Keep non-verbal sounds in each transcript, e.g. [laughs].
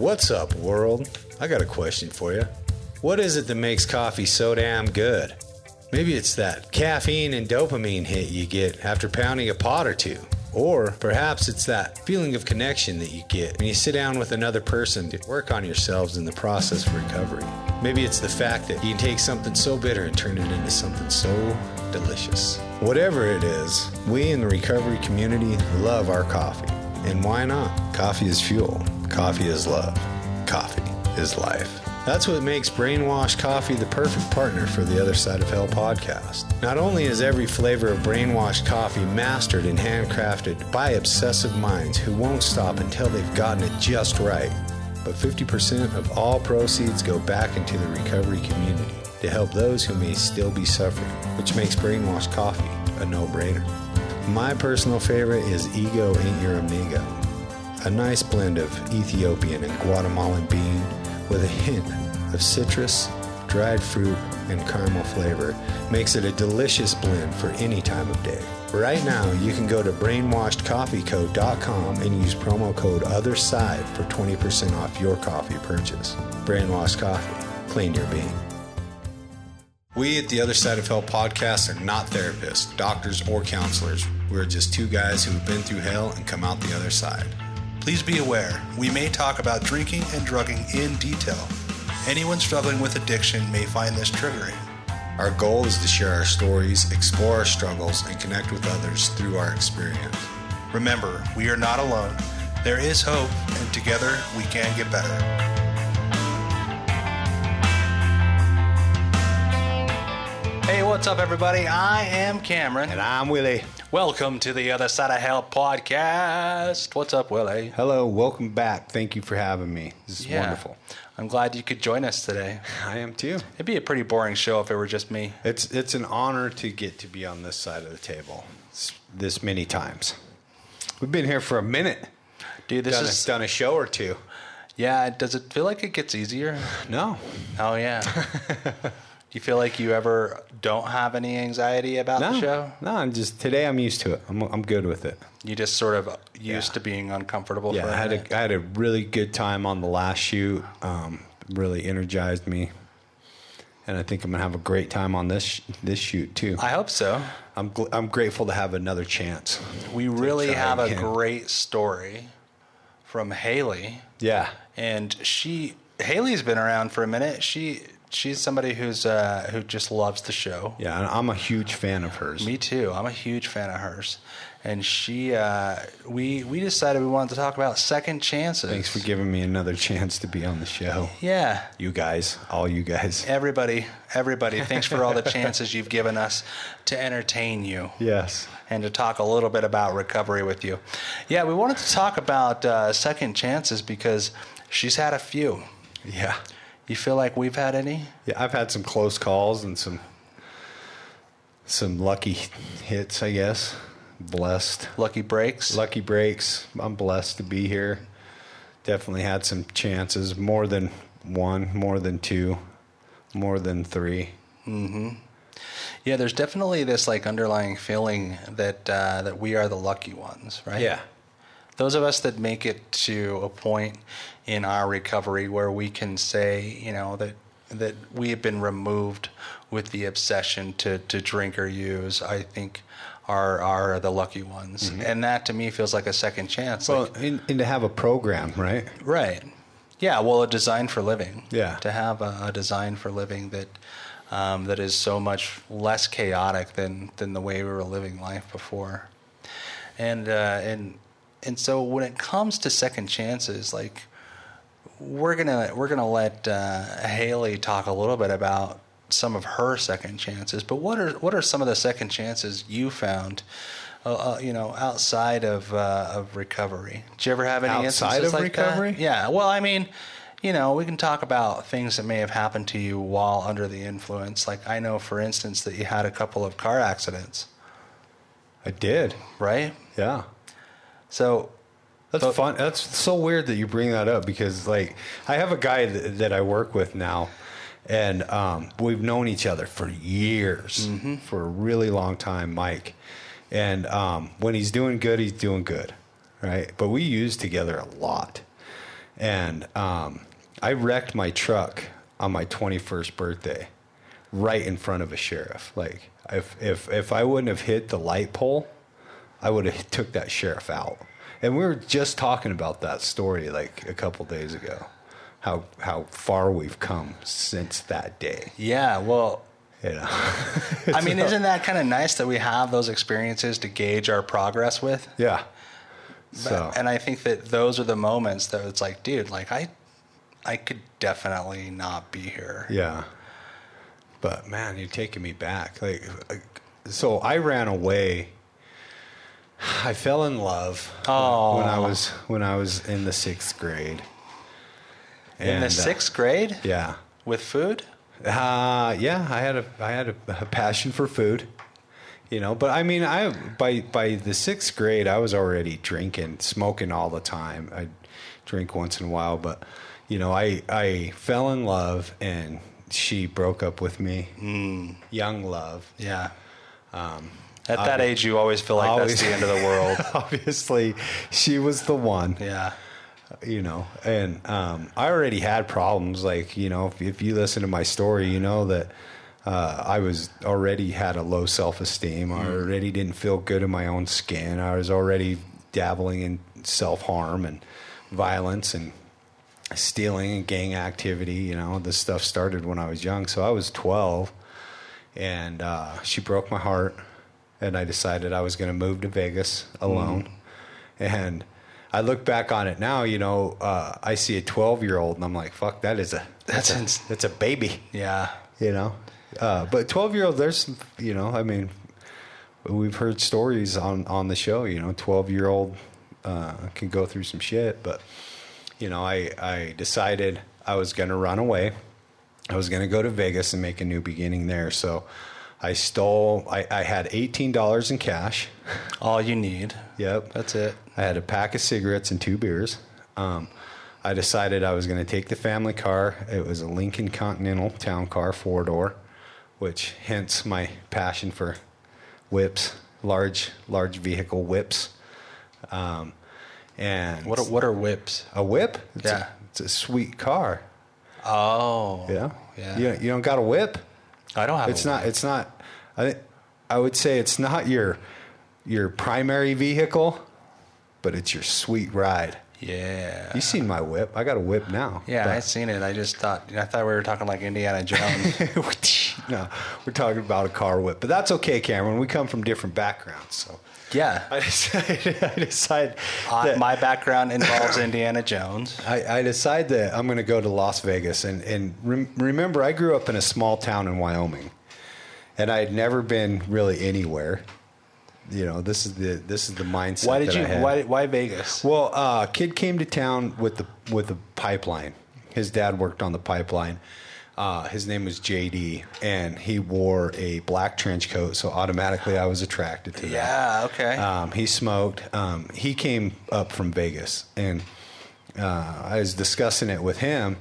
What's up, world? I got a question for you. What is it that makes coffee so damn good? Maybe it's that caffeine and dopamine hit you get after pounding a pot or two. Or perhaps it's that feeling of connection that you get when you sit down with another person to work on yourselves in the process of recovery. Maybe it's the fact that you can take something so bitter and turn it into something so delicious. Whatever it is, we in the recovery community love our coffee. And why not? Coffee is fuel, coffee is love, coffee is life. That's what makes Brainwash Coffee the perfect partner for the Other Side of Hell podcast. Not only is every flavor of Brainwash coffee mastered and handcrafted by obsessive minds who won't stop until they've gotten it just right, but 50% of all proceeds go back into the recovery community to help those who may still be suffering, which makes Brainwash Coffee a no brainer. My personal favorite is Ego Ain't Your Amigo, a nice blend of Ethiopian and Guatemalan bean with a hint of citrus, dried fruit, and caramel flavor makes it a delicious blend for any time of day. Right now, you can go to brainwashedcoffeeco.com and use promo code OTHERSIDE for 20% off your coffee purchase. Brainwashed Coffee. Clean your bean. We at the Other Side of Hell podcast are not therapists, doctors, or counselors. We're just two guys who have been through hell and come out the other side. Please be aware, we may talk about drinking and drugging in detail. Anyone struggling with addiction may find this triggering. Our goal is to share our stories, explore our struggles, and connect with others through our experience. Remember, we are not alone. There is hope, and together we can get better. Hey, what's up, everybody? I am Cameron. And I'm Willie. Welcome to the Other Side of Hell podcast. What's up, Willie? Hello, welcome back. Thank you for having me. This is Yeah. wonderful. I'm glad you could join us today. I am too. It'd be a pretty boring show if it were just me. It's it's an honor to get to be on this side of the table s- this many times. We've been here for a minute. Dude, this done, is a, done a show or two. yeah. Does it feel like it gets easier? No, Oh yeah. [laughs] Do you feel like you ever don't have any anxiety about no, the show? no. I'm just today. I'm used to it. I'm I'm good with it. You just sort of used Yeah. to being uncomfortable. Yeah, for a I had minute? a I had a really good time on the last shoot. Um, really energized me, and I think I'm gonna have a great time on this this shoot too. I hope so. I'm gl- I'm grateful to have another chance. We really have a great story from Haley, Yeah, and she Haley's been around for a minute. She she's somebody who's uh, who just loves the show. yeah. And I'm a huge fan of hers. Me too. I'm a huge fan of hers, and she uh, we we decided we wanted to talk about second chances. Thanks for giving me another chance to be on the show. Yeah, You guys, all you guys. everybody, everybody. Thanks for all the chances you've given us to entertain you. Yes. and to talk a little bit about recovery with you. Yeah, we wanted to talk about uh, second chances because she's had a few. Yeah. You feel like we've had any? Yeah, I've had some close calls and some some lucky hits, I guess. Blessed. Lucky breaks? Lucky breaks. I'm blessed to be here. Definitely had some chances, more than one, more than two, more than three. Mhm. yeah, there's definitely this like underlying feeling that uh, that we are the lucky ones, right? Yeah. Those of us that make it to a point in our recovery where we can say, you know, that that we have been removed with the obsession to, to drink or use, I think are are the lucky ones. And that to me feels like a second chance. Well, like, and, and to have a program, right? right. Yeah, well a design for living. Yeah. To have a, a design for living that um, that is so much less chaotic than, than the way we were living life before. And uh, and and so when it comes to second chances, like we're gonna we're gonna let uh, Haley talk a little bit about some of her second chances. But what are what are some of the second chances you found? Uh, uh, you know, outside of uh, of recovery, did you ever have any Outside instances of like that? recovery? Yeah. Well, I mean, you know, we can talk about things that may have happened to you while under the influence. Like I know, for instance, that you had a couple of car accidents, I did. right? Yeah. So That's But- fun. That's so weird that you bring that up because, like, I have a guy that, that I work with now, and um, we've known each other for years, for a really long time, Mike. And um, when he's doing good, he's doing good, right? But we use together a lot. and um, I wrecked my truck on my 21st birthday, right in front of a sheriff. Like if if if I wouldn't have hit the light pole, I would have [laughs] took that sheriff out. And we were just talking about that story like a couple days ago. How how far we've come since that day. Yeah, well, You know. [laughs] I mean, [laughs] isn't that kind of nice that we have those experiences to gauge our progress with? yeah. But- So and I think that those are the moments that it's like, dude, like I, I could definitely not be here. Yeah. But man, you're taking me back. Like, like, so I ran away. I fell in love Aw. when I was when I was in the sixth grade. In And, uh, the sixth grade yeah. with food. Uh, yeah, I had a I had a, a passion for food, you know. But I mean, I by by the sixth grade, I was already drinking, smoking all the time. I drink once in a while, but you know, I I fell in love, and she broke up with me. Mm. Young love, Yeah. Um, At that age, you always feel like always- that's the end of the world. [laughs] obviously, she was the one. yeah. you know and um, i already had problems like you know if, if you listen to my story you know that uh, i was already had a low self-esteem i already didn't feel good in my own skin i was already dabbling in self-harm and violence and stealing and gang activity you know this stuff started when i was young so i was 12 and uh, she broke my heart and i decided i was going to move to vegas alone and I look back on it now, you know, uh, I see a 12 year old and I'm like, fuck, that is a, that's, That's a, that's a baby, Yeah. you know? Uh, but 12 year old, there's, you know, I mean, we've heard stories on, on the show, you know, 12 year old uh, can go through some shit. But, you know, I, I decided I was going to run away. I was going to go to Vegas and make a new beginning there. So I stole, I, I had $18 in cash. All you need. Yep. That's it. I had a pack of cigarettes and two beers. Um, I decided I was going to take the family car. It was a Lincoln Continental town car, four door, which hence my passion for whips, large large vehicle whips. Um, and What are, what are whips? a whip? It's Yeah. a, it's a sweet car. Oh. Yeah, Yeah. You, you don't got a whip? I don't have. It's not. It's not. I I would say it's not your your primary vehicle, but it's your sweet ride. Yeah. You seen my whip? I got a whip now. Yeah, But- I seen it. I just thought I thought we were talking like Indiana Jones. [laughs] no, we're talking about a car whip, but that's okay, Cameron. We come from different backgrounds, so yeah. [laughs] I decided. I decide Uh, that my background involves Indiana Jones. I, I decide that I'm going to go to Las Vegas, and and rem- remember, I grew up in a small town in Wyoming, and I had never been really anywhere. You know, this is the this is the mindset. Why did you? Why? Why Vegas? Well, uh, kid came to town with the with the pipeline. His dad worked on the pipeline. Uh, his name was JD, and he wore a black trench coat, so automatically I was attracted to that. Yeah. Okay. Um, he smoked. Um, he came up from Vegas, and uh, I was discussing it with him,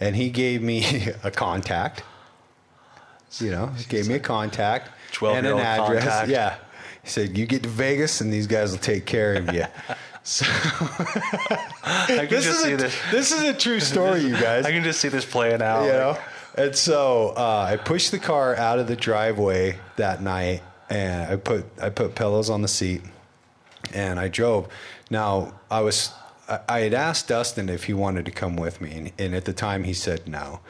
and he gave me [laughs] a contact. You know, he gave me a contact and an 12-year-old address. contact. [laughs] Yeah, he said, "You get to Vegas, and these guys will take care of you." [laughs] so, I can this just is see a, this. this is a true story, you guys. I can just see this playing out. you like- know. And so uh, I pushed the car out of the driveway that night, and I put I put pillows on the seat, and I drove. Now I was I, had asked Dustin if he wanted to come with me, and, and at the time he said no.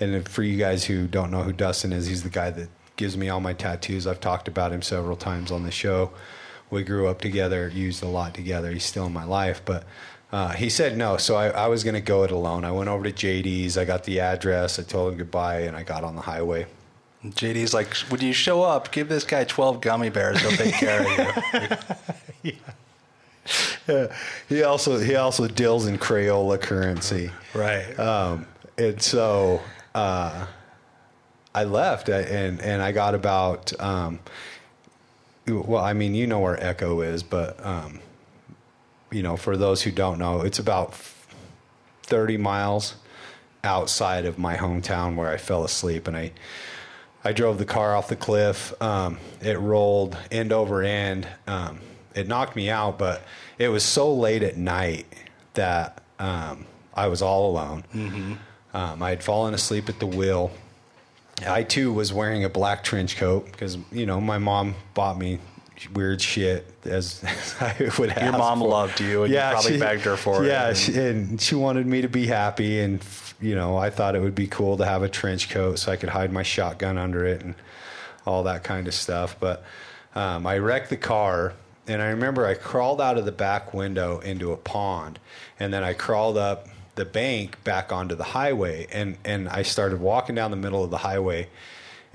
And for you guys who don't know who Dustin is, he's the guy that gives me all my tattoos. I've talked about him several times on the show. We grew up together, used a lot together. He's still in my life, but uh, he said no. So I, I was going to go it alone. I went over to JD's. I got the address. I told him goodbye, and I got on the highway. JD's like, would you show up? Give this guy twelve gummy bears. He'll take care of you. [laughs] Yeah. He also he also deals in Crayola currency. right. Um, and so uh, I left, and and I got about. Um, well, I mean, you know where Echo is, but um, you know, for those who don't know, it's about thirty miles outside of my hometown where I fell asleep, and I I drove the car off the cliff. Um, it rolled end over end. Um, it knocked me out, but it was so late at night that um, I was all alone. Um, I had fallen asleep at the wheel. I too was wearing a black trench coat because you know my mom bought me weird shit as, [laughs] as I would have. Your mom loved you, and you probably begged her for it. Yeah, and- she, and she wanted me to be happy, and you know I thought it would be cool to have a trench coat so I could hide my shotgun under it and all that kind of stuff. But um, I wrecked the car, and I remember I crawled out of the back window into a pond, and then I crawled up the bank back onto the highway, and and I started walking down the middle of the highway.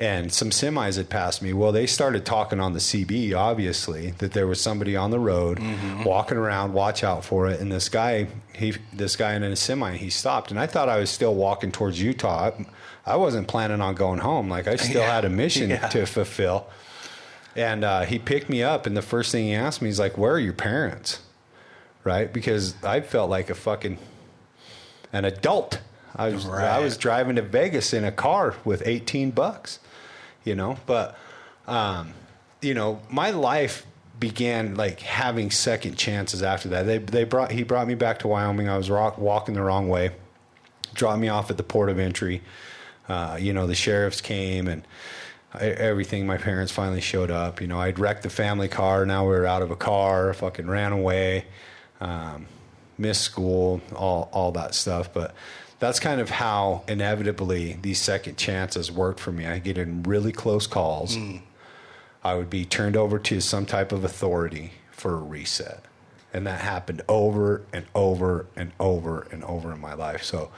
And some semis had passed me. Well, they started talking on the CB, obviously, that there was somebody on the road walking around. Watch out for it. And this guy, he, this guy in a semi, he stopped. And I thought I was still walking towards Utah. I wasn't planning on going home. Like I still Yeah. had a mission Yeah. to fulfill. And uh, he picked me up, and the first thing he asked me is like, "Where are your parents?" Right? Because I felt like a fucking an adult. I was I was driving to Vegas in a car with 18 bucks, you know. But um, you know, my life began like having second chances after that. They they brought he brought me back to Wyoming. I was rock, walking the wrong way, dropped me off at the port of entry. Uh, you know, the sheriffs came and I, everything. My parents finally showed up. You know, I'd wrecked the family car. Now we were out of a car. Fucking ran away. Um, missed school. All all that stuff. But that's kind of how inevitably these second chances worked for me. I get in really close calls. Hmm. I would be turned over to some type of authority for a reset. And that happened over and over and over and over in my life. So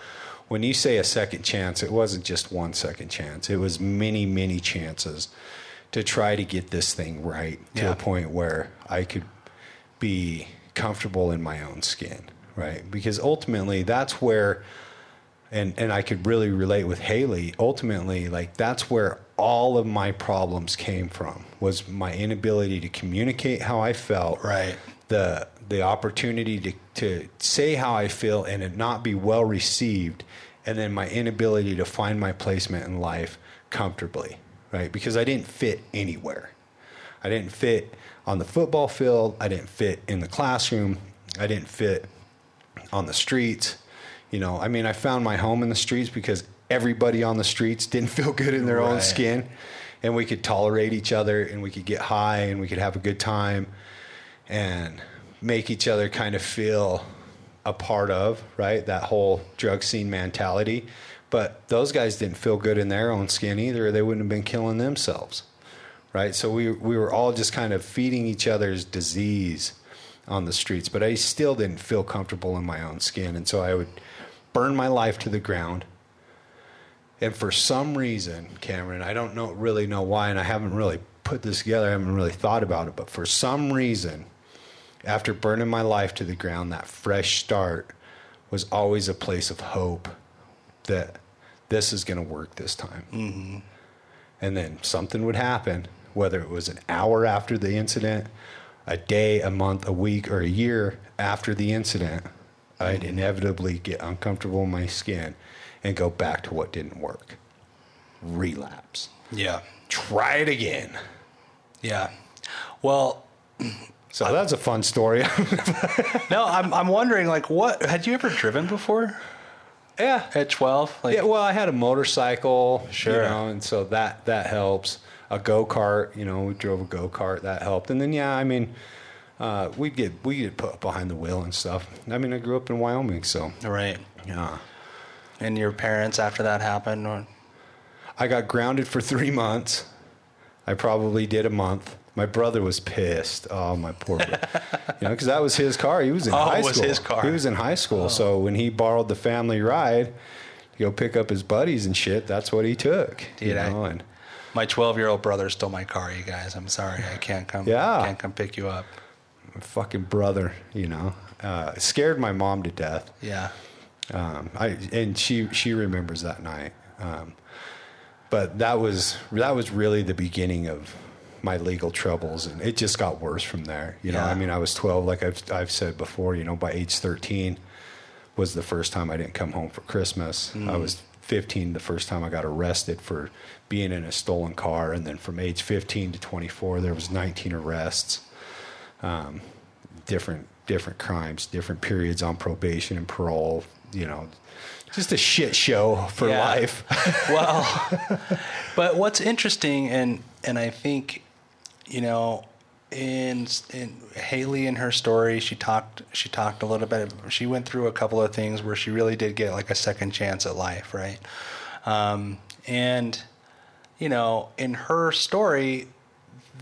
when you say a second chance, it wasn't just one second chance, it was many, many chances to try to get this thing right to Yeah. a point where I could be comfortable in my own skin, right? Because ultimately, that's where and and I could really relate with Haley. Ultimately, like that's where all of my problems came from was my inability to communicate how I felt. Right. The the opportunity to to say how I feel and it not be well received, and then my inability to find my placement in life comfortably, right? Because I didn't fit anywhere. I didn't fit on the football field. I didn't fit in the classroom. I didn't fit on the streets. You know, I mean, I found my home in the streets because everybody on the streets didn't [laughs] feel good in their own skin. And we could tolerate each other and we could get high and we could have a good time and make each other kind of feel a part of, right? That whole drug scene mentality. But those guys didn't feel good in their own skin either. They wouldn't have been killing themselves, right? So we, we were all just kind of feeding each other's disease on the streets. But I still didn't feel comfortable in my own skin. And so I would burn my life to the ground. And for some reason, Cameron, I don't know really know why, and I haven't really put this together. I haven't really thought about it, but for some reason, after burning my life to the ground, that fresh start was always a place of hope that this is going to work this time. Mm-hmm. And then something would happen, whether it was an hour after the incident, a day, a month, a week, or a year after the incident, I'd inevitably get uncomfortable in my skin and go back to what didn't work. Relapse. Yeah. Try it again. Yeah. Well, So that's a fun story. [laughs] no, I'm I'm wondering like what had you ever driven before yeah. at 12? Like Yeah, well, I had a motorcycle, Sure. you know, and so that that helps. A go kart, you know, we drove a go kart, that helped. And then, yeah, I mean, uh, we get we get put behind the wheel and stuff. I mean, I grew up in Wyoming, so right. yeah. And your parents after that happened or I got grounded for three months. I probably did a month. My brother was pissed. Oh, my poor, [laughs] you know, because that was his car. He was in Oh, high it was school. his car. Oh. He was in high school. So when he borrowed the family ride to go pick up his buddies and shit, that's what he took. you Dude, I- know, and my 12 year old brother stole my car, you guys. I'm sorry. I can't come. Yeah. Can't come pick you up. My fucking brother, you know, uh, scared my mom to death. Yeah. Um, I and she she remembers that night. Um, but that was that was really the beginning of my legal troubles, and it just got worse from there. You know, Yeah. I mean, I was 12, like I've I've said before. You know, by age 13 was the first time I didn't come home for Christmas. I was 15 the first time I got arrested for being in a stolen car, and then from age 15 to 24 there was 19 arrests different different crimes, different periods on probation and parole, you know, just a shit show for Yeah. life. [laughs] well, but what's interesting, and and I think, you know, in in Haley in her story, she talked she talked a little bit. She went through a couple of things where she really did get like a second chance at life, right? Um, and you know, in her story,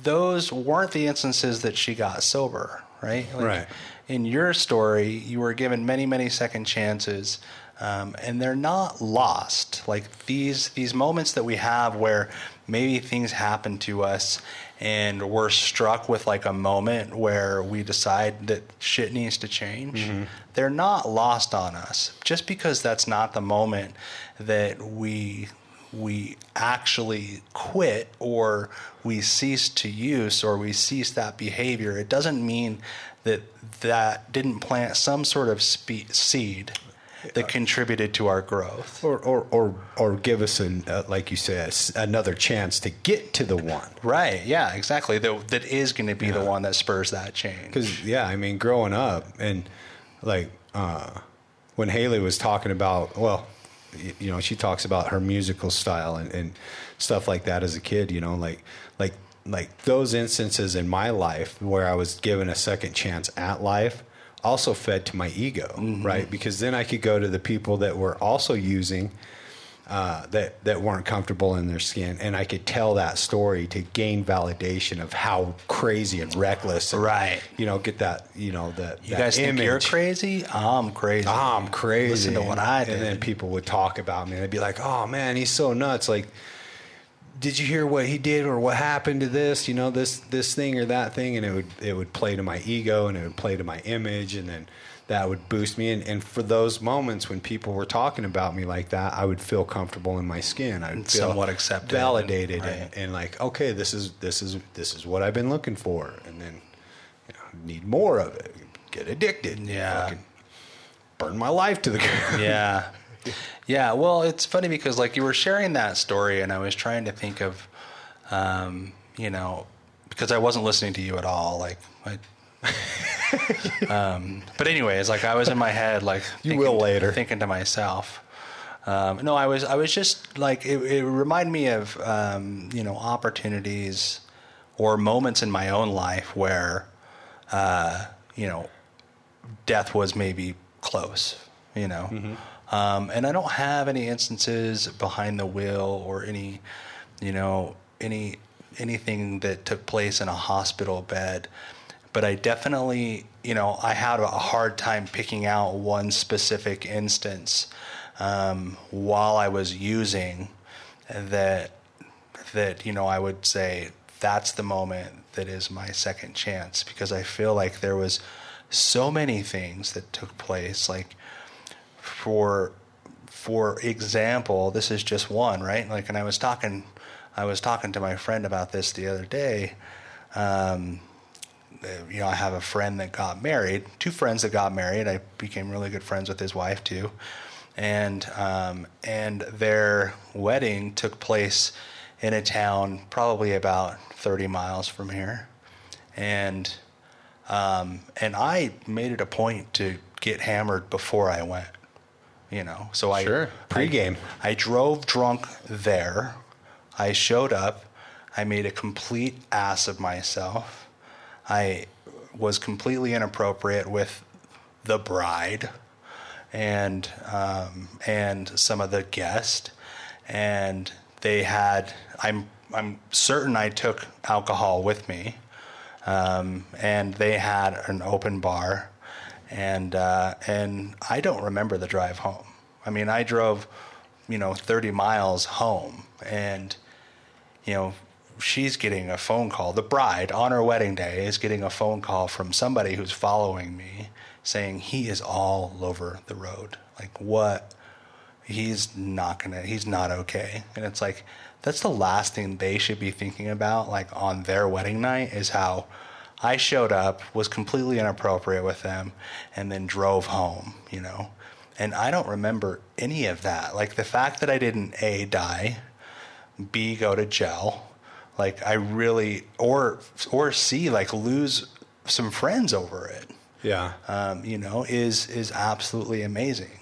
those weren't the instances that she got sober, right? Like, Right. In your story, you were given many, many second chances, um, and they're not lost. Like these these moments that we have where maybe things happen to us, and we're struck with like a moment where we decide that shit needs to change. They're not lost on us. Just because that's not the moment that we we actually quit or we cease to use or we cease that behavior, it doesn't mean that that didn't plant some sort of spe- seed that contributed to our growth. or, or, or, or give us, an, uh, like you said, another chance to get to the one. Right. Yeah, exactly. That, that is going to be the one that spurs that change. Because yeah, I mean, growing up and like uh, when Haley was talking about, well, you know, she talks about her musical style and, and stuff like that as a kid. You know, like like like those instances in my life where I was given a second chance at life also fed to my ego, mm-hmm. right? Because then I could go to the people that were also using uh, that that weren't comfortable in their skin, and I could tell that story to gain validation of how crazy and reckless, and, Right. You know, get that you know that You that guys think you're crazy? I'm crazy. I'm crazy. Listen to what I did. And then people would talk about me, and they'd be like, "Oh man, he's so nuts!" Like, did you hear what he did or what happened to this? You know, this this thing or that thing, and it would it would play to my ego and it would play to my image, and then that would boost me. And, and for those moments when people were talking about me like that, I would feel comfortable in my skin. I would feel somewhat accepted. validated, Right. and, and like, okay, this is this is this is what I've been looking for, and then you know, need more of it. Get addicted. Yeah. Burn my life to the [laughs] ground. yeah yeah well it's funny because like you were sharing that story and i was trying to think of um, you know because i wasn't listening to you at all like I, [laughs] um, but anyways like i was in my head like You will later. thinking to myself um, no i was i was just like it, it reminded me of um, you know opportunities or moments in my own life where uh, you know death was maybe close, you know. Um, and I don't have any instances behind the wheel or any, you know, any anything that took place in a hospital bed. But I definitely, you know, I had a hard time picking out one specific instance um, while I was using that that you know I would say that's the moment that is my second chance because I feel like there was so many things that took place like for for example this is just one right? Like and I was talking I was talking to my friend about this the other day um, you know I have a friend that got married two friends that got married I became really good friends with his wife too and um, and their wedding took place in a town probably about 30 miles from here, and um, and I made it a point to get hammered before I went. You know, so I Sure. Pre-game. I, I drove drunk there. I showed up. I made a complete ass of myself. I was completely inappropriate with the bride and um, and some of the guests, and they had. I'm I'm certain I took alcohol with me, um, and they had an open bar, and uh, and I don't remember the drive home. I mean, I drove, you know, 30 miles home, and you know, she's getting a phone call. The bride on her wedding day is getting a phone call from somebody who's following me saying he is all over the road. Like, what? He's not gonna, he's not okay. And it's like, that's the last thing they should be thinking about, like on their wedding night, is how I showed up, was completely inappropriate with them, and then drove home, you know? And I don't remember any of that. Like the fact that I didn't A, die, B go to jail, like I really or or C like lose some friends over it. Yeah. Um, you know, is is absolutely amazing.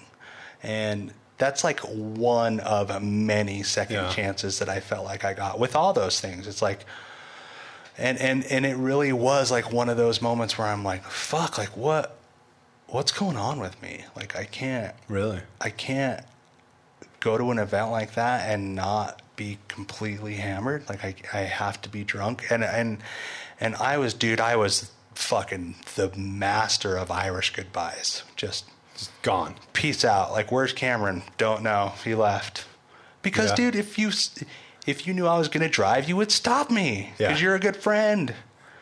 and that's like one of many second Yeah. chances that I felt like I got with all those things. It's like, and and and it really was like one of those moments where I'm like, fuck, like what, what's going on with me? Like I can't, Really? I can't go to an event like that and not be completely hammered. Like I, I have to be drunk. And and and I was, dude, I was fucking the master of Irish goodbyes. Just Just gone. peace out. Like where's Cameron? Don't know. He left. Because Yeah. dude, if you if you knew I was gonna drive, you would stop me because Yeah. you're a good friend.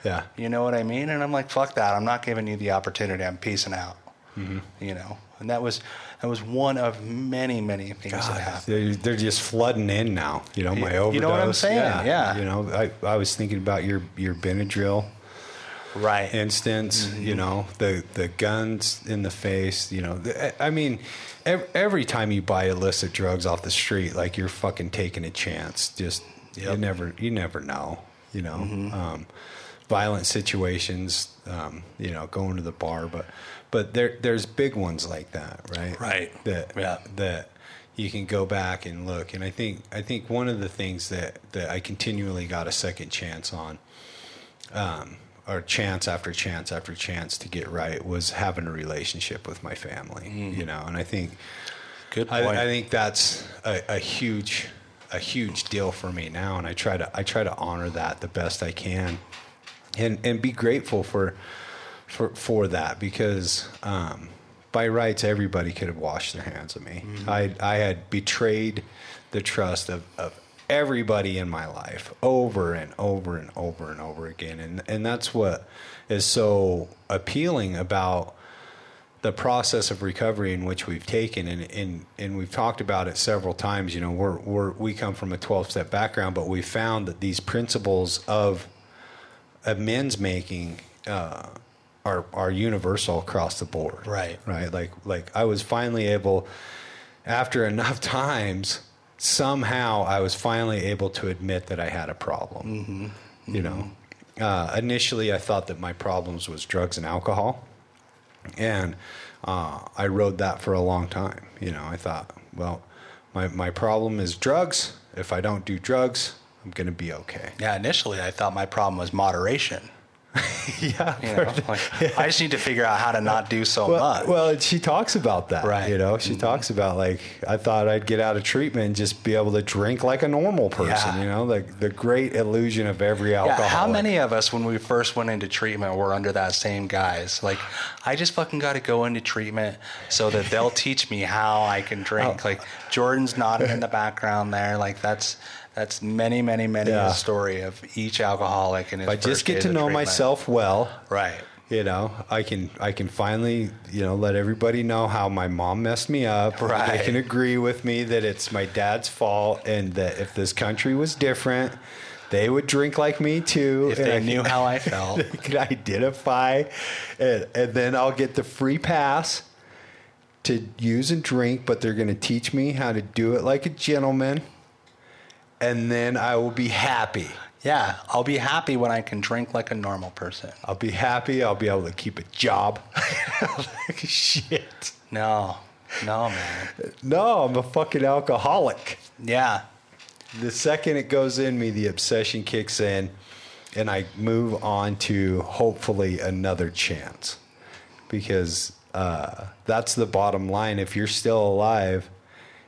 Yeah. You know what I mean? And I'm like, fuck that. I'm not giving you the opportunity. I'm peacing out. Mm-hmm. You know, and that was that was one of many many things that God, happened. they're, just flooding in now. You know, my You- overdose. you know what I'm saying? Yeah. You know, I, I was thinking about your your Benadryl Right. instance. You know, the the guns in the face. You know, the, I mean, every, every time you buy illicit drugs off the street, like you're fucking taking a chance. Just you never you never know. You know, um, violent situations. Um, you know, going to the bar, but but there there's big ones like that, right? Right. That Yeah. that you can go back and look. And I think I think one of the things that that I continually got a second chance on, um, or chance after chance after chance to get right was having a relationship with my family. You know, and I think Good point. I, I think that's a, a huge a huge deal for me now, and I try to I try to honor that the best I can, and and be grateful for for for that because um, by rights everybody could have washed their hands of me. I I had betrayed the trust of, of everybody in my life over and over and over and over again, and and that's what is so appealing about the process of recovery in which we've taken. And, and and we've talked about it several times. You know we're, we're we come from a 12 step background but we found that these principles of amends making uh, are are universal across the board Right. right like like I was finally able after [laughs] enough times somehow I was finally able to admit that I had a problem you know uh, initially I thought that my problems was drugs and alcohol and uh, I rode that for a long time. You know, I thought, well, my my problem is drugs. If I don't do drugs, I'm gonna be okay. yeah. Initially, I thought my problem was moderation. [laughs] yeah. You know, like, I just need to figure out how to not do so Well, much. well, she talks about that, Right. You know, she Mm-hmm. talks about like I thought I'd get out of treatment and just be able to drink like a normal person. Yeah. You know, like the great illusion of every yeah, how many of us, when we first went into treatment, were under that same guise? Like, I just fucking got to go into treatment so that they'll [laughs] teach me how I can drink. Oh. Like, Jordan's nodding in the background there. Like, that's that's many, many, many Yeah. a story of each alcoholic and his If I just get to know treatment. myself well, Right. you know i can i can finally you know let everybody know how my mom messed me up Right. they can agree with me that it's my dad's fault and that if this country was different they would drink like me too If and they I knew can- how I [laughs] felt. they can identify and, and then i'll get the free pass to use and drink but they're going to teach me how to do it like a gentleman and then i will be happy Yeah, I'll be happy when I can drink like a normal person. I'll be happy. I'll be able to keep a job. like [laughs] shit. No, no, man. No, I'm a fucking alcoholic. Yeah, The second it goes in me, the obsession kicks in, and I move on to hopefully another chance. Because uh, that's the bottom line. If you're still alive,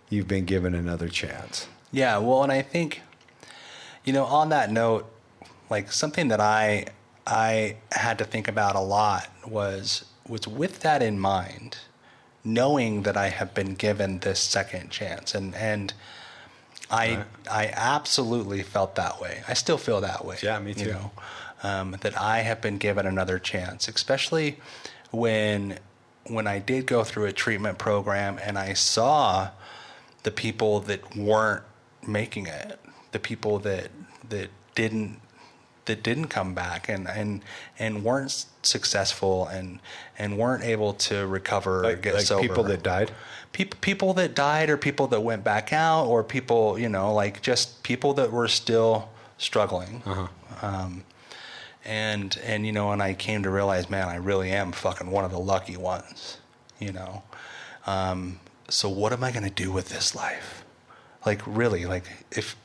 you've been given another chance. Yeah, well, and I think, you know, on that note, like something that I I had to think about a lot was was with that in mind, knowing that I have been given this second chance, and and I I absolutely felt that way. I still feel that way. Yeah, me You too. know, um, that I have been given another chance, especially when when I did go through a treatment program and I saw the people that weren't making it, the people that that didn't that didn't come back and and and weren't successful and and weren't able to recover or Like, get like sober. people that died. people people that died or people that went back out or people you know like just people that were still struggling um, and and you know and i came to realize man i really am fucking one of the lucky ones you know um, so what am I going to do with this life? Like really, like if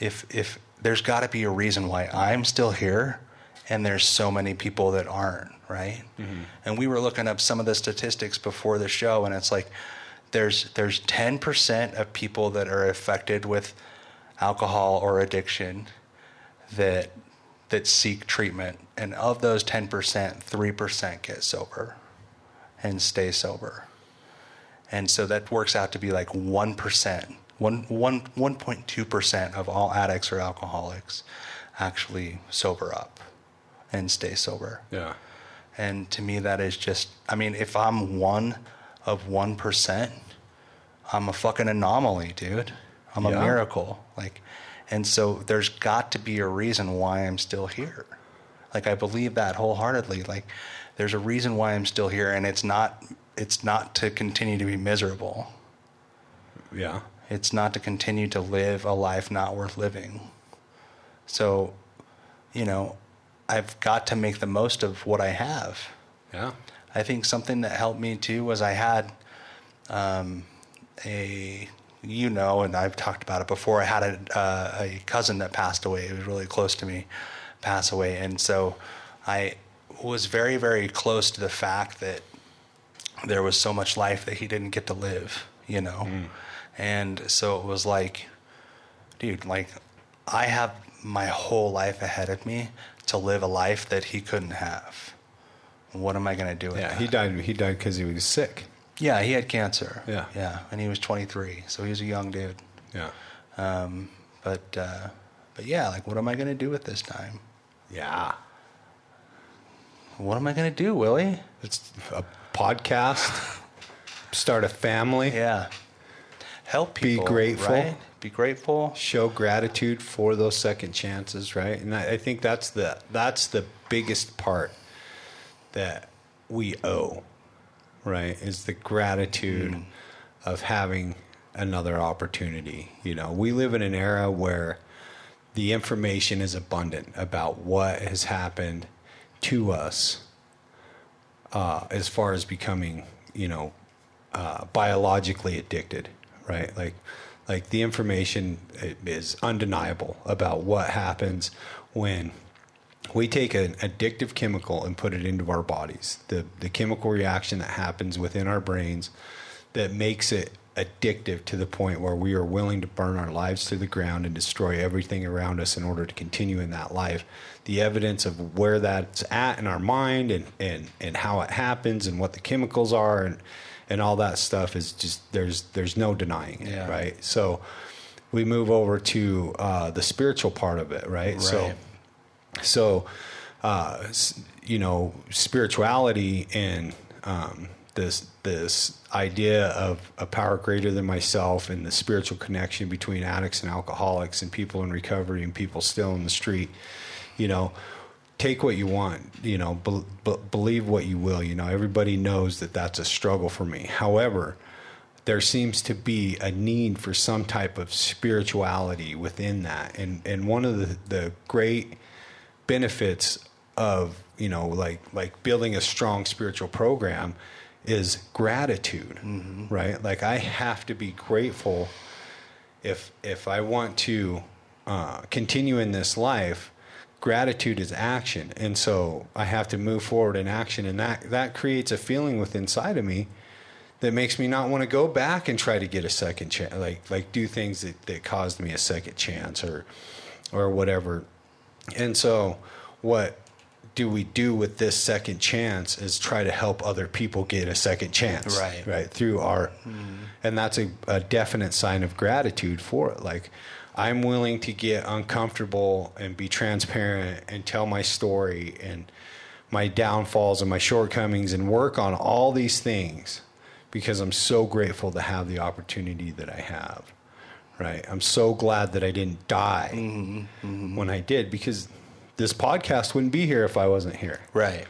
if if there's got to be a reason why I'm still here and there's so many people that aren't, right? Mm-hmm. And we were looking up some of the statistics before the show and it's like there's there's 10% of people that are affected with alcohol or addiction that that seek treatment. And of those 10% 3% get sober and stay sober. And so that works out to be like 1% 1, 1, 1.2% of all addicts or alcoholics actually sober up and stay sober Yeah. and to me, that is just, I mean, if I'm one of 1%, I'm a fucking anomaly, dude. I'm a miracle. Like, and so there's got to be a reason why I'm still here. Like, I believe that wholeheartedly. Like, there's a reason why I'm still here, and it's not, it's not to continue to be miserable. Yeah. It's not to continue to live a life not worth living. So, you know, I've got to make the most of what I have. Yeah. I think something that helped me too was I had um, a, you know, and I've talked about it before. I had a, uh, a cousin that passed away. It was really close to me, pass away, and so I was very, very close to the fact that there was so much life that he didn't get to live. You know, and so it was like, dude, like I have my whole life ahead of me to live a life that he couldn't have. What am I going to do with Yeah. that? He died. He died because he was sick. Yeah, he had cancer. Yeah. yeah, and he was 23, so he was a young dude. Yeah. Um, but uh, but yeah, like, what am I gonna do with this time? Yeah. What am I gonna do, Willie? It's a podcast. Start a family. Yeah, help people. Be grateful. Right? Be grateful. show gratitude for those second chances, right? And I, I think that's the that's the biggest part that we owe, right? Is the gratitude of having another opportunity. You know, we live in an era where the information is abundant about what has happened to us uh, as far as becoming, you know, uh, biologically addicted, right? Like, like the information is undeniable about what happens when we take an addictive chemical and put it into our bodies. The the chemical reaction that happens within our brains that makes it addictive to the point where we are willing to burn our lives to the ground and destroy everything around us in order to continue in that life. The evidence of where that's at in our mind and, and, and how it happens and what the chemicals are and and all that stuff is just there's there's no denying it, Yeah. right? So we move over to uh, the spiritual part of it, right? So Right. so uh, you know spirituality and um, this this idea of a power greater than myself and the spiritual connection between addicts and alcoholics and people in recovery and people still in the street you know take what you want you know be, be, believe what you will you know everybody knows that that's a struggle for me. However there seems to be a need for some type of spirituality within that. And and one of the the great benefits of you know like like building a strong spiritual program is gratitude right? Like i have to be grateful if if i want to uh, continue in this life gratitude is action. And so i have to move forward in action. And that that creates a feeling within inside of me that makes me not want to go back and try to get a second chance like like do things that, that caused me a second chance or or whatever. And so what do we do with this second chance is try to help other people get a second chance Right. right through art mm-hmm. and that's a, a definite sign of gratitude for it. Like i'm willing to get uncomfortable and be transparent and tell my story and my downfalls and my shortcomings and work on all these things because i'm so grateful to have the opportunity that i have right? I'm so glad that i didn't die mm-hmm, mm-hmm. when i did because this podcast wouldn't be here if i wasn't here. Right.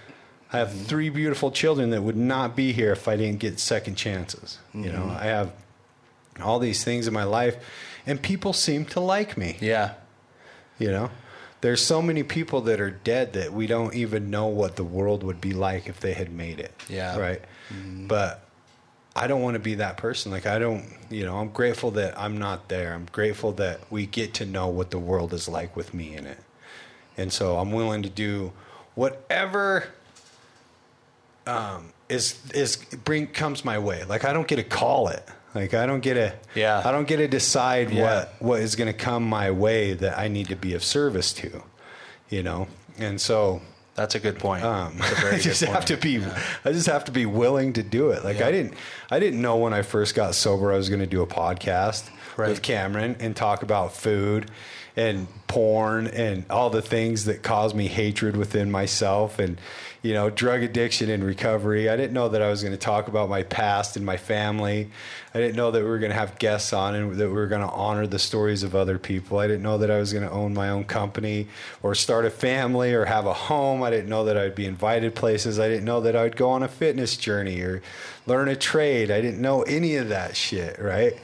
I have mm-hmm. three beautiful children that would not be here if I didn't get second chances. You know, I have all these things in my life, and people seem to like me. Yeah. You know, there's so many people that are dead that we don't even know what the world would be like if they had made it. Yeah. Right. But I don't want to be that person. Like I don't, you know, I'm grateful that I'm not there. I'm grateful that we get to know what the world is like with me in it. And so I'm willing to do whatever um, is is bring comes my way. Like I don't get to call it. Like I don't get to Yeah. I don't get to decide Yeah. what what is going to come my way that I need to be of service to, you know. And so That's a good point. um, That's a very [laughs] I good just have point. to be. I just have to be willing to do it. Like Yeah. I didn't. I didn't know when I first got sober I was going to do a podcast Right. with Cameron and talk about food and porn and all the things that caused me hatred within myself and you know drug addiction and recovery. I didn't know that I was going to talk about my past and my family. I didn't know that we were going to have guests on and that we were going to honor the stories of other people. I didn't know that I was going to own my own company or start a family or have a home. I didn't know that I'd be invited places. I didn't know that I'd go on a fitness journey or learn a trade. I didn't know any of that shit, right?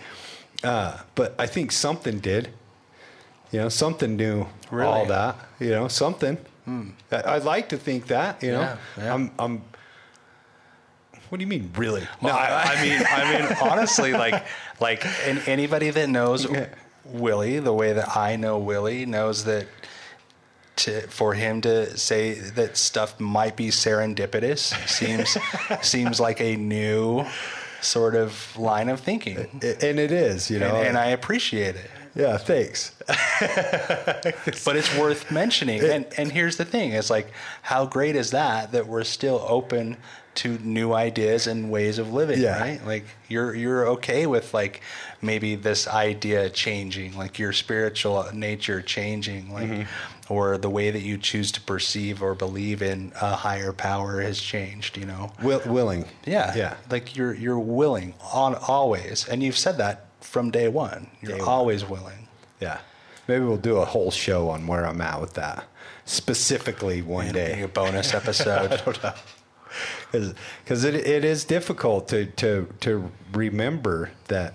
Uh, but I think something did. You know, something new. Really? Hmm. all that. You know, something. I, I'd like to think that. You know, Yeah, yeah. I'm. I'm. What do you mean, really? No, I, I mean, I mean, [laughs] honestly, like, like, and anybody that knows Willie the way that I know Willie knows that to for him to say that stuff might be serendipitous seems [laughs] seems like a new sort of line of thinking, and it is. You know, and, and I appreciate it. Yeah. Thanks. [laughs] but it's worth mentioning. And and here's the thing: it's like how great is that that we're still open to new ideas and ways of living, Yeah. right? Like you're you're okay with like maybe this idea changing, like your spiritual nature changing, like Mm-hmm. or the way that you choose to perceive or believe in a higher power has changed, you know. Will, willing. Yeah. Yeah. Like you're you're willing on always. And you've said that from day one. You're Day one. always willing. Yeah. Maybe we'll do a whole show on where I'm at with that specifically one day. A bonus episode. [laughs] I don't know. Because it, it is difficult to, to, to remember that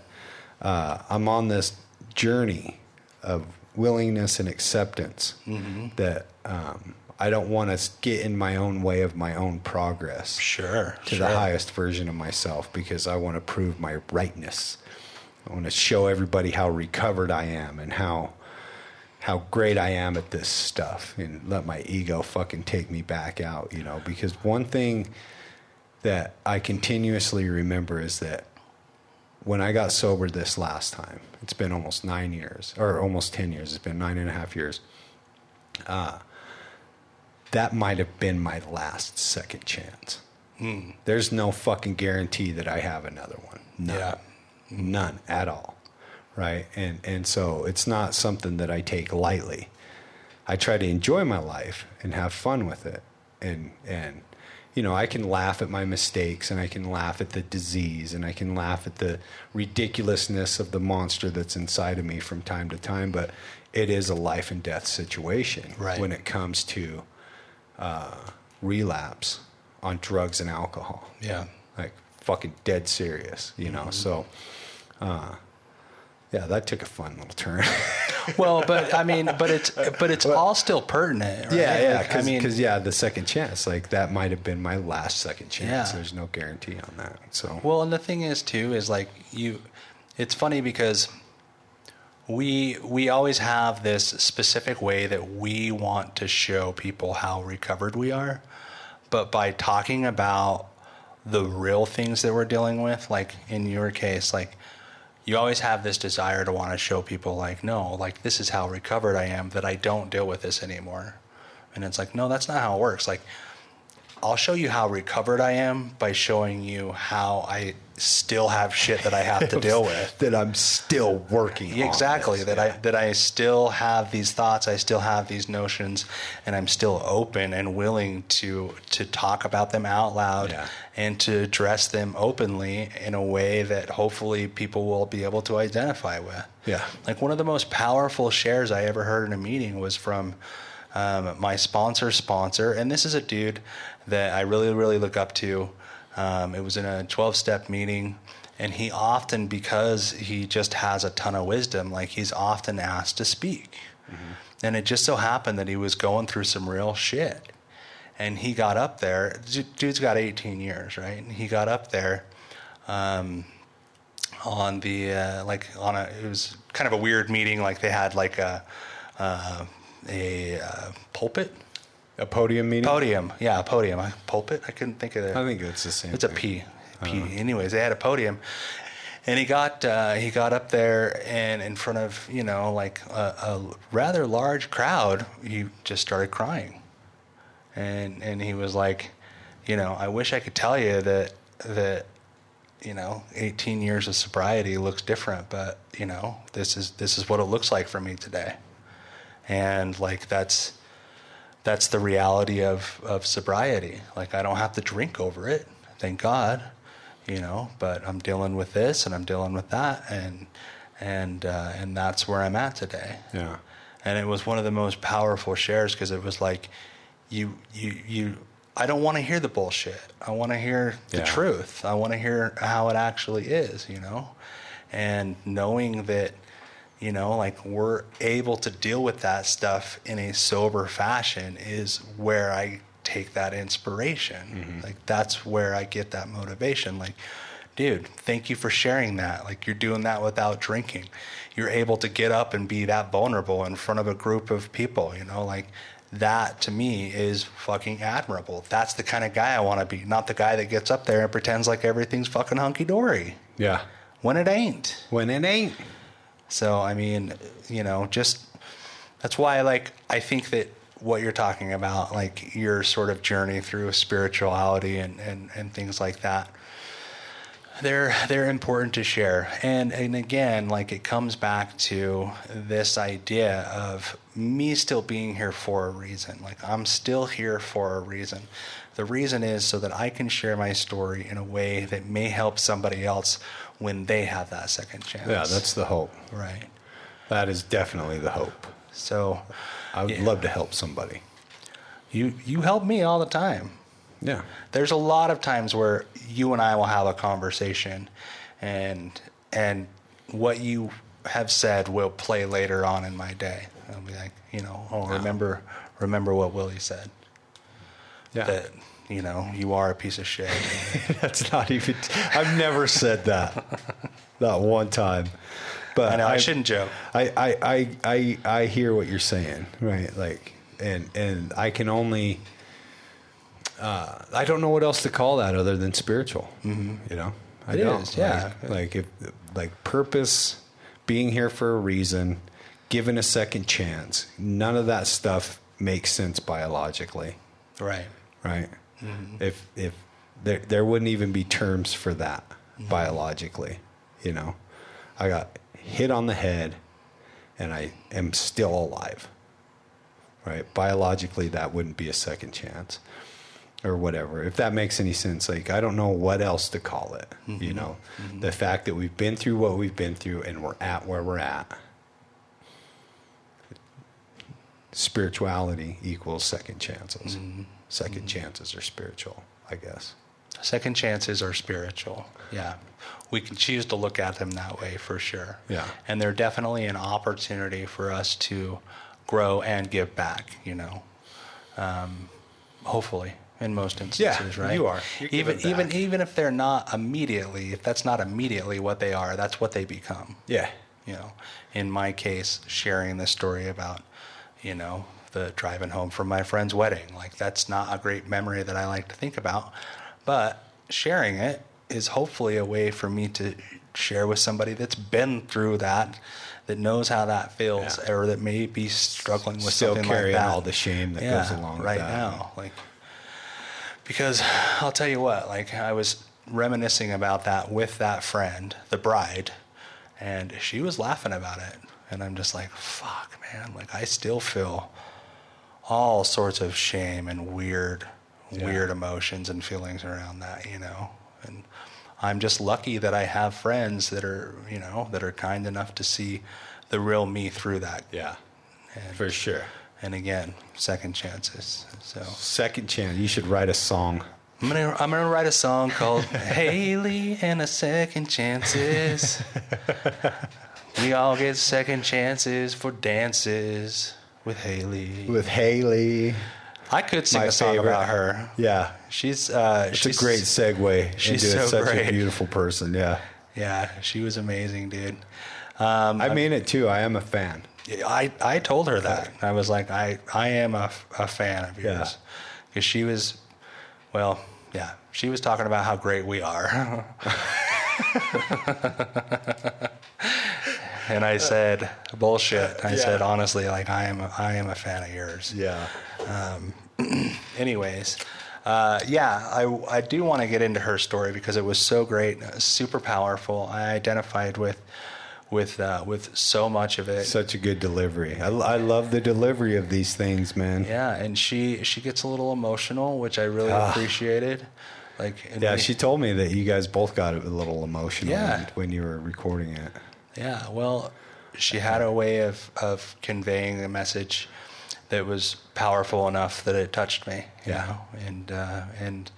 uh, I'm on this journey of willingness and acceptance that um, I don't want to get in my own way of my own progress Sure. to sure. the highest version of myself because I want to prove my rightness. I want to show everybody how recovered I am and how how great I am at this stuff and let my ego fucking take me back out, you know, because one thing that I continuously remember is that when I got sober this last time, it's been almost nine years, or almost 10 years, it's been nine and a half years. Uh, that might have been my last second chance. There's no fucking guarantee that I have another one. None. Yeah. None at all. Right? And and so it's not something that I take lightly. I try to enjoy my life and have fun with it. And and you know, I can laugh at my mistakes and I can laugh at the disease and I can laugh at the ridiculousness of the monster that's inside of me from time to time, but it is a life and death situation Right. when it comes to uh, relapse on drugs and alcohol Yeah. like fucking dead serious, you know. So, uh, yeah, that took a fun little turn. [laughs] Well, but I mean, but it's but it's all still pertinent. Right? yeah, yeah, Like, because I mean, cause, yeah, the second chance, like that might have been my last second chance. Yeah. There's no guarantee on that. So, well, and the thing is too is like you. It's funny because we we always have this specific way that we want to show people how recovered we are, but by talking about the real things that we're dealing with, like in your case, like you always have this desire to want to show people like no like this is how recovered i am that i don't deal with this anymore. And it's like no that's not how it works. Like i'll show you how recovered i am by showing you how i still have shit that i have to deal with [laughs] that I'm still working. on exactly this, that yeah. i that i still have these thoughts i still have these notions and i'm still open and willing to to talk about them out loud Yeah. and to address them openly in a way that hopefully people will be able to identify with Yeah. like one of the most powerful shares i ever heard in a meeting was from um, my sponsor sponsor and this is a dude that i really really look up to um, it was in a 12 step meeting and he often because he just has a ton of wisdom like he's often asked to speak. And it just so happened that he was going through some real shit. And he got up there dude's got 18 years right? And he got up there um, on the uh, like on a it was kind of a weird meeting. Like they had like a uh, a uh, pulpit A podium meeting? podium. Yeah, a podium. A pulpit. I couldn't think of it. I think it's the same. It's a. P. P. Anyways, they had a podium, and he got uh, he got up there and in front of you know like a, a rather large crowd, he just started crying, and and he was like, you know, I wish I could tell you that that you know 18 years of sobriety looks different, but you know this is this is what it looks like for me today, and like that's that's the reality of, of sobriety. Like I don't have to drink over it, thank God, you know. But I'm dealing with this and I'm dealing with that, and and uh, and that's where I'm at today. Yeah. And it was one of the most powerful shares because it was like, you you you. I don't want to hear the bullshit. I want to hear the Yeah. truth. I want to hear how it actually is, you know, and knowing that you know like we're able to deal with that stuff in a sober fashion is where i take that inspiration. Mm-hmm. Like that's where i get that motivation. Like dude thank you for sharing that. Like you're doing that without drinking. You're able to get up and be that vulnerable in front of a group of people you know? Like that to me is fucking admirable. That's the kind of guy i want to be not the guy that gets up there and pretends like everything's fucking hunky-dory. Yeah. when it ain't. When it ain't. So I mean, you know, just that's why like I think that what you're talking about, like your sort of journey through spirituality and, and, and things like that, they're they're important to share. And and again, like it comes back to this idea of me still being here for a reason. Like I'm still here for a reason. The reason is so that I can share my story in a way that may help somebody else when they have that second chance. Yeah, that's the hope. right. That is definitely the hope. So I would Yeah. love to help somebody. you you help me all the time. Yeah. There's a lot of times where you and I will have a conversation, and and what you have said will play later on in my day. I'll be like, you know, oh, remember remember what Willie said Yeah. that you know you are a piece of shit. [laughs] That's not even. I've never said that. not one time. But I know I I've- shouldn't joke. I, I, I, I, I hear what you're saying, right? Like, and and I can only. Uh, I don't know what else to call that other than spiritual. Mm-hmm. You know, I It don't. is, yeah. Like, like if like purpose, being here for a reason, given a second chance. None of that stuff makes sense biologically, Right. right? Mm-hmm. If if there there wouldn't even be terms for that mm-hmm. biologically, you know, I got hit on the head, and I am still alive, right? Biologically, that wouldn't be a second chance, or whatever. If that makes any sense, like I don't know what else to call it. You mm-hmm. know, the fact that we've been through what we've been through, and we're at where we're at. Spirituality equals second chances. 2nd chances are spiritual, I guess. Second chances are spiritual. Yeah. We can choose to look at them that way for sure. Yeah. And they're definitely an opportunity for us to grow and give back, you know. Um, hopefully in most instances, Yeah, right? you are. Even even even if they're not immediately, if that's not immediately what they are, that's what they become. Yeah. You know, in my case, sharing the story about, you know, the driving home from my friend's wedding. Like that's not a great memory that I like to think about, but sharing it is hopefully a way for me to share with somebody that's been through that, that knows how that feels, Yeah. or that may be struggling with Still something carrying like that. all the shame that yeah, goes along with right that. now. Like because I'll tell you what, like I was reminiscing about that with that friend, the bride, and she was laughing about it. And I'm just like, fuck, man. Like I still feel all sorts of shame and weird, Yeah. weird emotions and feelings around that, you know. And I'm just lucky that I have friends that are, you know, that are kind enough to see the real me through that. Yeah. And, For sure. and again, second chances. So Second chance. You should write a song. I'm gonna I'm gonna write a song called [laughs] Haley and a Second Chances. [laughs] we all get second chances for dances with Haley. With Haley. I could sing My a song favorite. about her. Yeah. She's uh, It's she's a great segue she's into so such great. a beautiful person. Yeah. Yeah, she was amazing, dude. Um, I mean it too. I am a fan. I, I told her that. I was like, I, I am a, a fan of yours. Because she was, well, yeah, she was talking about how great we are. [laughs] [laughs] and I said, bullshit. I Yeah. said, honestly, like, I am, a, I am a fan of yours. Yeah. [clears throat] Anyways, uh, yeah, I, I do want to get into her story because it was so great, super powerful. I identified with, with, uh, with so much of it. Such a good delivery. I, I love the delivery of these things, man. Yeah, and she she gets a little emotional, which I really Ah. appreciated. Like, Yeah, we- she told me that you guys both got a little emotional Yeah. when you were recording it. Yeah. Well, she had a way of of conveying a message that was powerful enough that it touched me. You Yeah. know? and uh, and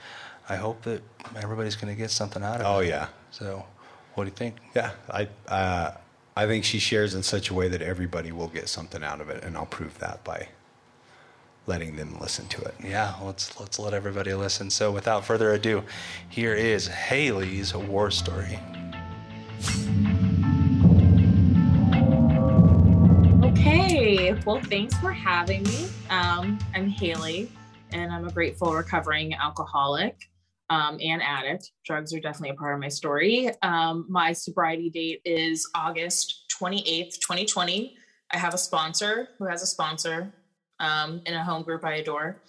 I hope that everybody's going to get something out of it. Oh yeah, So, what do you think? yeah. I uh, I think she shares in such a way that everybody will get something out of it, and I'll prove that by letting them listen to it. Yeah, let's let's let everybody listen. So, without further ado, here is Haley's war story. Okay, well, thanks for having me. Um, I'm Haley, and I'm a grateful recovering alcoholic um, and addict. Drugs are definitely a part of my story. Um, my sobriety date is August 28th, 2020. I have a sponsor who has a sponsor um, in a home group I adore.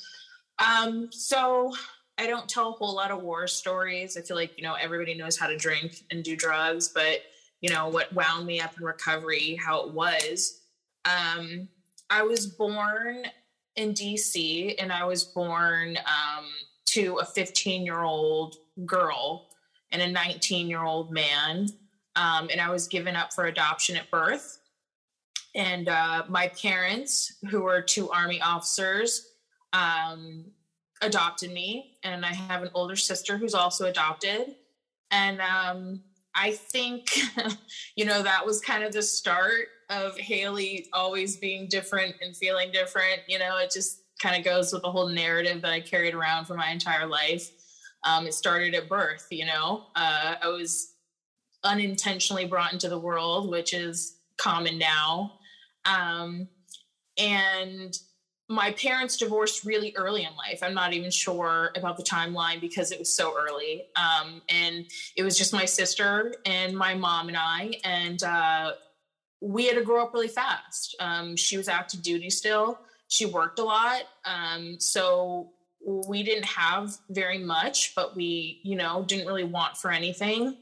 Um, so I don't tell a whole lot of war stories. I feel like, you know, everybody knows how to drink and do drugs, but you know what wound me up in recovery how it was um i was born in dc and i was born um to a 15 year old girl and a 19 year old man. Um and i was given up for adoption at birth. And uh my parents who were two army officers um adopted me. And i have an older sister who's also adopted. And um I think, [laughs] you know, that was kind of the start of Haley always being different and feeling different. You know, it just kind of goes with the whole narrative that I carried around for my entire life. Um, it started at birth, you know, uh, I was unintentionally brought into the world, which is common now. Um, and my parents divorced really early in life. I'm not even sure about the timeline because it was so early. Um, and it was just my sister and my mom and I. And uh, we had to grow up really fast. Um, she was active duty still. She worked a lot. Um, so we didn't have very much, but we, you know, didn't really want for anything.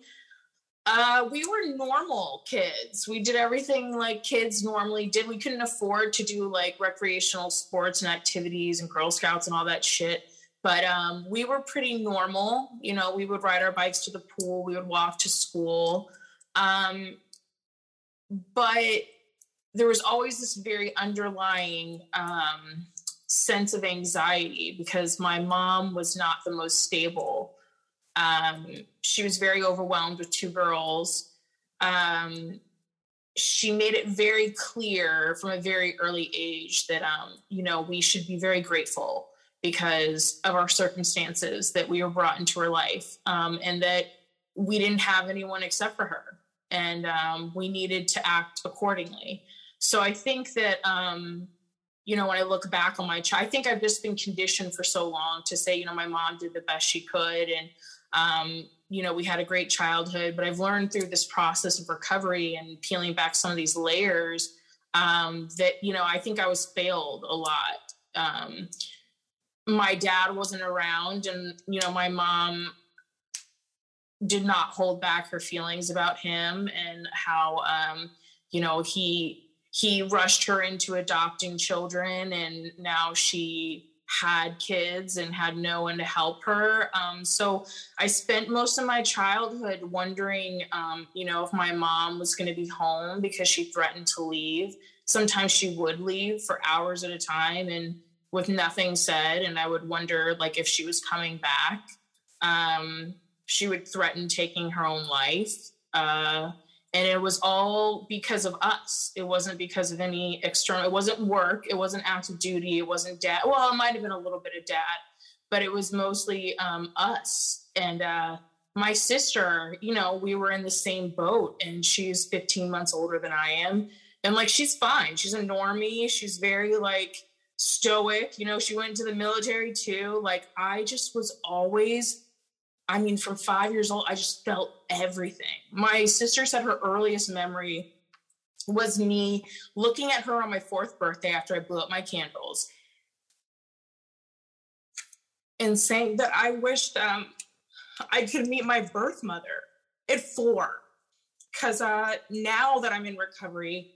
Uh, we were normal kids. We did everything like kids normally did. We couldn't afford to do like recreational sports and activities and Girl Scouts and all that shit. But um, we were pretty normal. You know, we would ride our bikes to the pool. We would walk to school. Um, but there was always this very underlying um, sense of anxiety because my mom was not the most stable. Um, she was very overwhelmed with two girls. Um, she made it very clear from a very early age that, um, you know, we should be very grateful because of our circumstances that we were brought into her life um, and that we didn't have anyone except for her. And um, we needed to act accordingly. So I think that, um, you know, when I look back on my child, I think I've just been conditioned for so long to say, you know, my mom did the best she could. And, um, you know, we had a great childhood, but I've learned through this process of recovery and peeling back some of these layers um, that, you know, I think I was failed a lot. Um, my dad wasn't around, and, you know, my mom did not hold back her feelings about him and how, um, you know, he, he rushed her into adopting children and now she had kids and had no one to help her. Um, so I spent most of my childhood wondering, um, you know, if my mom was going to be home because she threatened to leave. Sometimes she would leave for hours at a time and with nothing said. And I would wonder, like, if she was coming back. Um, she would threaten taking her own life. Uh, and it was all because of us. It wasn't because of any external it wasn't work it wasn't active duty it wasn't dad well it might have been a little bit of dad but it was mostly um, us. And uh, my sister you know we were in the same boat and she's 15 months older than i am. And like she's fine. She's a normie. She's very like stoic. You know she went into the military too. Like i just was always I mean, from five years old, I just felt everything. My sister said her earliest memory was me looking at her on my fourth birthday after I blew up my candles and saying that I wished um, I could meet my birth mother at four. Because uh, now that I'm in recovery,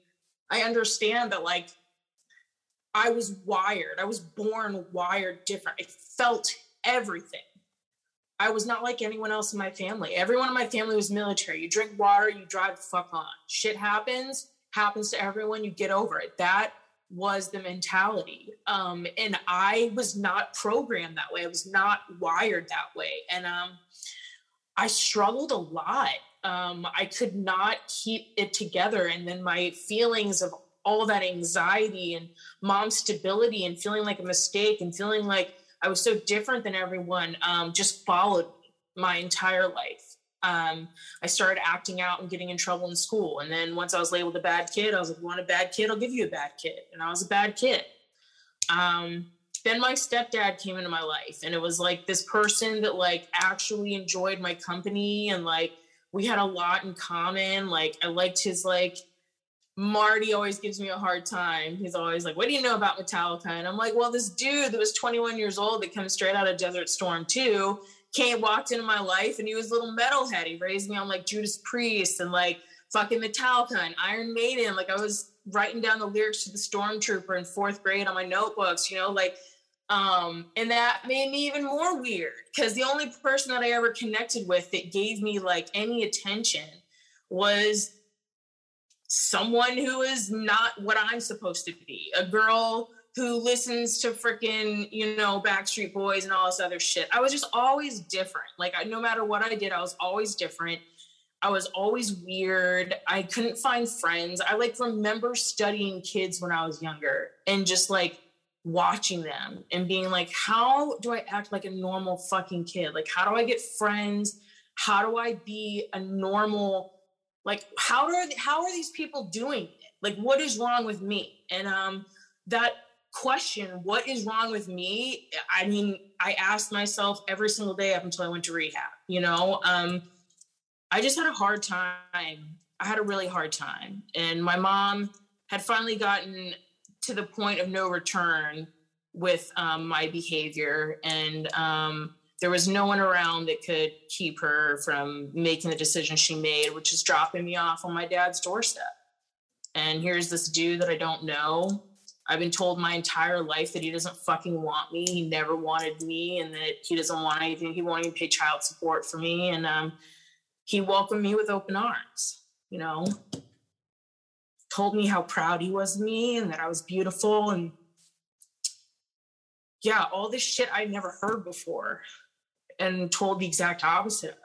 I understand that, like, I was wired. I was born wired different. I felt everything. I was not like anyone else in my family. Everyone in my family was military. You drink water, you drive the fuck on. Shit happens, happens to everyone, you get over it. That was the mentality. Um, and I was not programmed that way. I was not wired that way. And um, I struggled a lot. Um, I could not keep it together. And then my feelings of all that anxiety and mom's stability and feeling like a mistake and feeling like I was so different than everyone, um, just followed my entire life. Um, I started acting out and getting in trouble in school. And then once I was labeled a bad kid, I was like, you want a bad kid? I'll give you a bad kid. And I was a bad kid. Um, then my stepdad came into my life and it was like this person that like actually enjoyed my company and like we had a lot in common. Like I liked his like Marty always gives me a hard time. He's always like, What do you know about Metallica? And I'm like, Well, this dude that was 21 years old that comes straight out of Desert Storm 2 came, walked into my life, and he was a little metalhead. He raised me on like Judas Priest and like fucking Metallica and Iron Maiden. Like, I was writing down the lyrics to the Stormtrooper in fourth grade on my notebooks, you know, like, um, and that made me even more weird because the only person that I ever connected with that gave me like any attention was someone who is not what I'm supposed to be, a girl who listens to freaking, you know, Backstreet Boys and all this other shit. I was just always different. Like, I, no matter what I did, I was always different. I was always weird. I couldn't find friends. I like remember studying kids when I was younger and just like watching them and being like, how do I act like a normal fucking kid? Like, how do I get friends? How do I be a normal like how are how are these people doing it? Like what is wrong with me? And um that question what is wrong with me? I mean i asked myself every single day up until i went to rehab you know? Um i just had a hard time. I had a really hard time. And my mom had finally gotten to the point of no return with um, my behavior. And um, there was no one around that could keep her from making the decision she made, which is dropping me off on my dad's doorstep. And here's this dude that I don't know. I've been told my entire life that he doesn't fucking want me. He never wanted me, and that he doesn't want anything. He won't even pay child support for me. And um, he welcomed me with open arms. You know, told me how proud he was of me and that I was beautiful. And yeah, all this shit I never heard before and told the exact opposite of.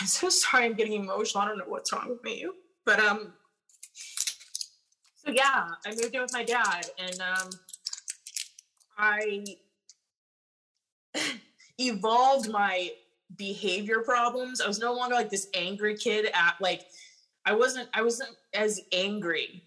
I'm so sorry I'm getting emotional. I don't know what's wrong with me. But um so yeah, I moved in with my dad and um I [clears throat] evolved my behavior problems. I was no longer like this angry kid at like I wasn't I wasn't as angry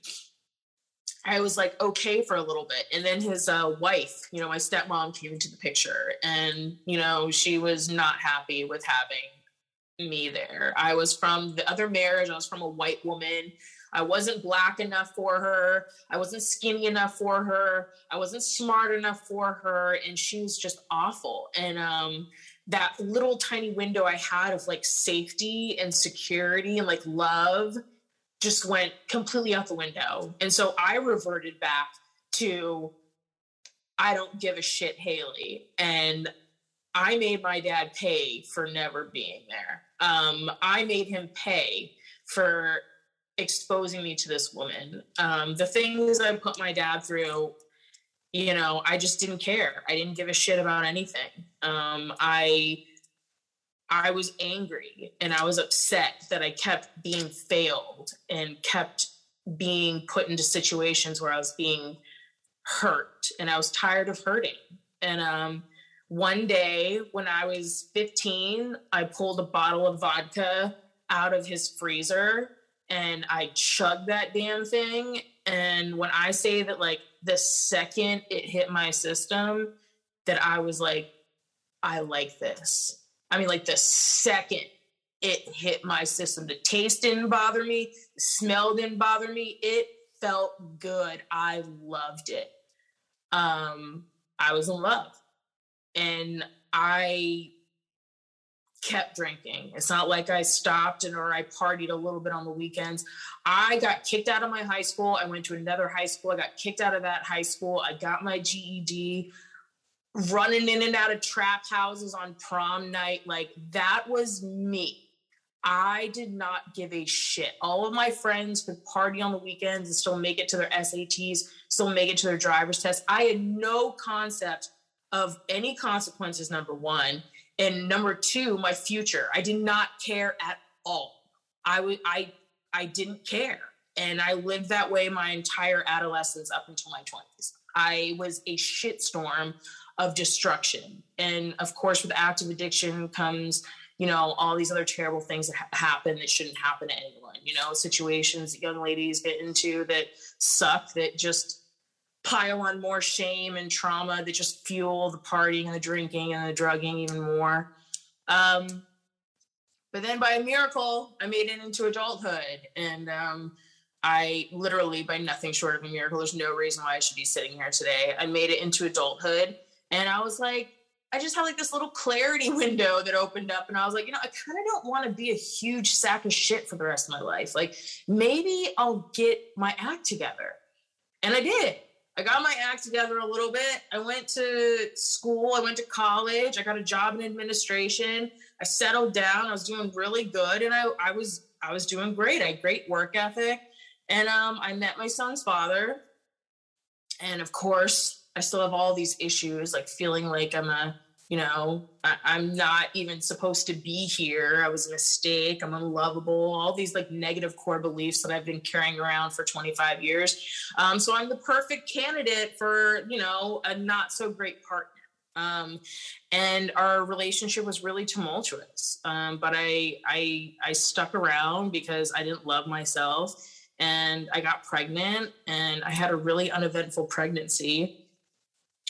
I was like okay for a little bit. And then his uh, wife, you know, my stepmom came into the picture and, you know, she was not happy with having me there. I was from the other marriage, I was from a white woman. I wasn't black enough for her. I wasn't skinny enough for her. I wasn't smart enough for her. And she was just awful. And um, that little tiny window I had of like safety and security and like love just went completely out the window. And so I reverted back to I don't give a shit, Haley. And I made my dad pay for never being there. Um, I made him pay for exposing me to this woman. Um, the things I put my dad through, you know, I just didn't care. I didn't give a shit about anything. Um, I I was angry and I was upset that I kept being failed and kept being put into situations where I was being hurt and I was tired of hurting. And um, one day when I was 15, I pulled a bottle of vodka out of his freezer and I chugged that damn thing. And when I say that, like, the second it hit my system, that I was like, I like this. I mean, like, the second it hit my system, the taste didn't bother me, the smell didn't bother me. It felt good. I loved it. Um, I was in love. And I kept drinking. It's not like I stopped and or I partied a little bit on the weekends. I got kicked out of my high school. I went to another high school. I got kicked out of that high school. I got my GED running in and out of trap houses on prom night. Like that was me. I did not give a shit. All of my friends could party on the weekends and still make it to their SATs, still make it to their driver's test. I had no concept of any consequences, number one and number two my future i did not care at all i would i i didn't care and i lived that way my entire adolescence up until my 20s i was a shitstorm of destruction and of course with active addiction comes you know all these other terrible things that ha- happen that shouldn't happen to anyone you know situations that young ladies get into that suck that just pile on more shame and trauma that just fuel the partying and the drinking and the drugging even more. Um, but then by a miracle, I made it into adulthood. And um, I literally, by nothing short of a miracle, there's no reason why I should be sitting here today. I made it into adulthood. And I was like, I just had like this little clarity [laughs] window that opened up. And I was like, you know, I kind of don't want to be a huge sack of shit for the rest of my life. Like maybe I'll get my act together. And I did. I got my act together a little bit. I went to school, I went to college, I got a job in administration. I settled down. I was doing really good and I, I was I was doing great. I had great work ethic. And um, I met my son's father. And of course, I still have all these issues, like feeling like I'm a you know I, am not even supposed to be here. I was a mistake. I'm unlovable. All these like negative core beliefs that i've been carrying around for 25 years. Um, so i'm the perfect candidate for you know a not so great partner. Um, and our relationship was really tumultuous. Um, but I, I i stuck around because i didn't love myself. And i got pregnant and i had a really uneventful pregnancy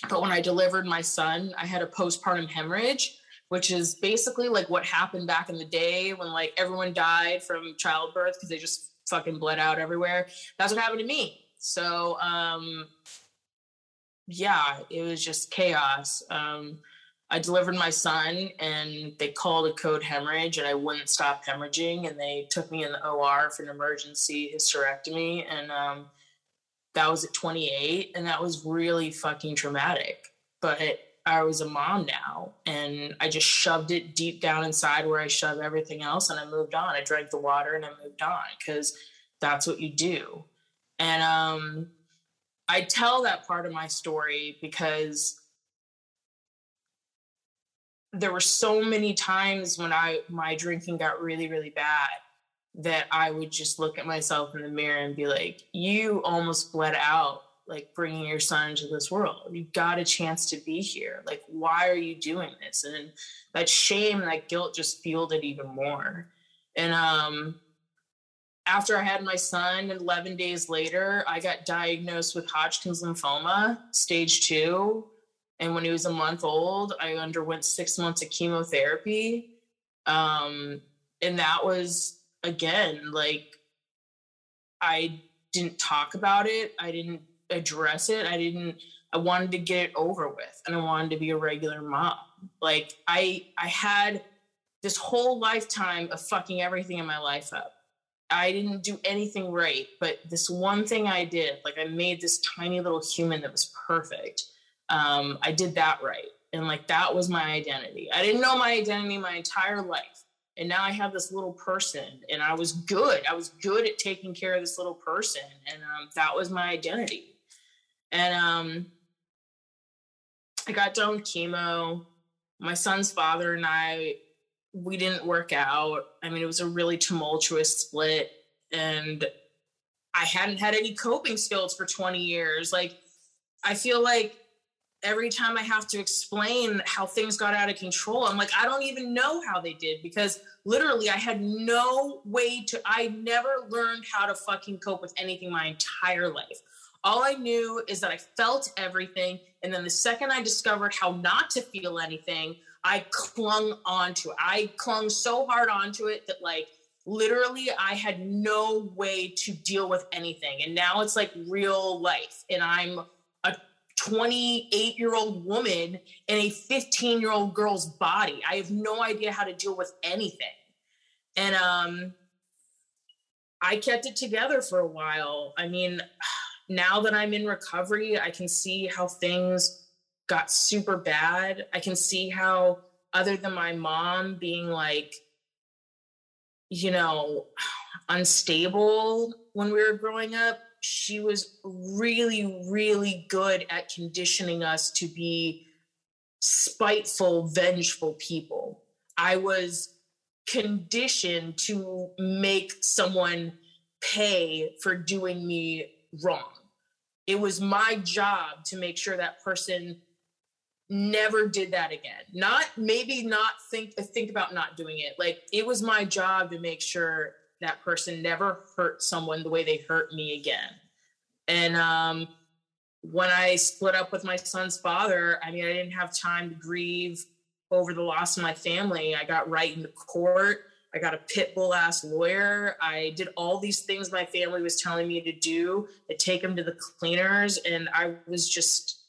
but when I delivered my son, I had a postpartum hemorrhage, which is basically like what happened back in the day when like everyone died from childbirth because they just fucking bled out everywhere. That's what happened to me. So, um, yeah, it was just chaos. Um, I delivered my son and they called a code hemorrhage and I wouldn't stop hemorrhaging and they took me in the OR for an emergency hysterectomy and um, that was at 28 and that was really fucking traumatic. But i was a mom now and i just shoved it deep down inside where i shove everything else and i moved on. I drank the water and i moved on because that's what you do. And um i tell that part of my story because there were so many times when i my drinking got really really bad that I would just look at myself in the mirror and be like, you almost bled out, like bringing your son into this world. You got a chance to be here. Like, why are you doing this? And that shame that guilt just fueled it even more. And um, after I had my son, 11 days later, I got diagnosed with Hodgkin's lymphoma, stage two. And when he was a month old, I underwent six months of chemotherapy. Um, and that was again, like I didn't talk about it. I didn't address it. I didn't I wanted to get it over with and I wanted to be a regular mom. Like I I had this whole lifetime of fucking everything in my life up. I didn't do anything right, but this one thing I did, like I made this tiny little human that was perfect. Um, I did that right. And like that was my identity. I didn't know my identity my entire life and now I have this little person, and I was good. I was good at taking care of this little person, and um, that was my identity. And um, I got done with chemo. My son's father and I we didn't work out. I mean, it was a really tumultuous split, and I hadn't had any coping skills for 20 years. Like, I feel like every time I have to explain how things got out of control, I'm like, I don't even know how they did because literally I had no way to, I never learned how to fucking cope with anything my entire life. All I knew is that I felt everything. And then the second I discovered how not to feel anything, I clung onto it. I clung so hard onto it that, like, literally, I had no way to deal with anything. And now it's like real life. And I'm 28 year old woman in a 15 year old girl's body. I have no idea how to deal with anything. And um, I kept it together for a while. I mean, [sighs] now that I'm in recovery, I can see how things got super bad. I can see how, other than my mom being like, you know, [sighs] unstable when we were growing up, she was really, really good at conditioning us to be spiteful, vengeful people. I was conditioned to make someone pay for doing me wrong. It was my job to make sure that person never did that again. Not maybe not think think about not doing it. Like it was my job to make sure that person never hurt someone the way they hurt me again. And um when I split up with my son's father, I mean I didn't have time to grieve over the loss of my family. I got right into court. I got a pit bull ass lawyer. I did all these things my family was telling me to do to take them to the cleaners. And I was just,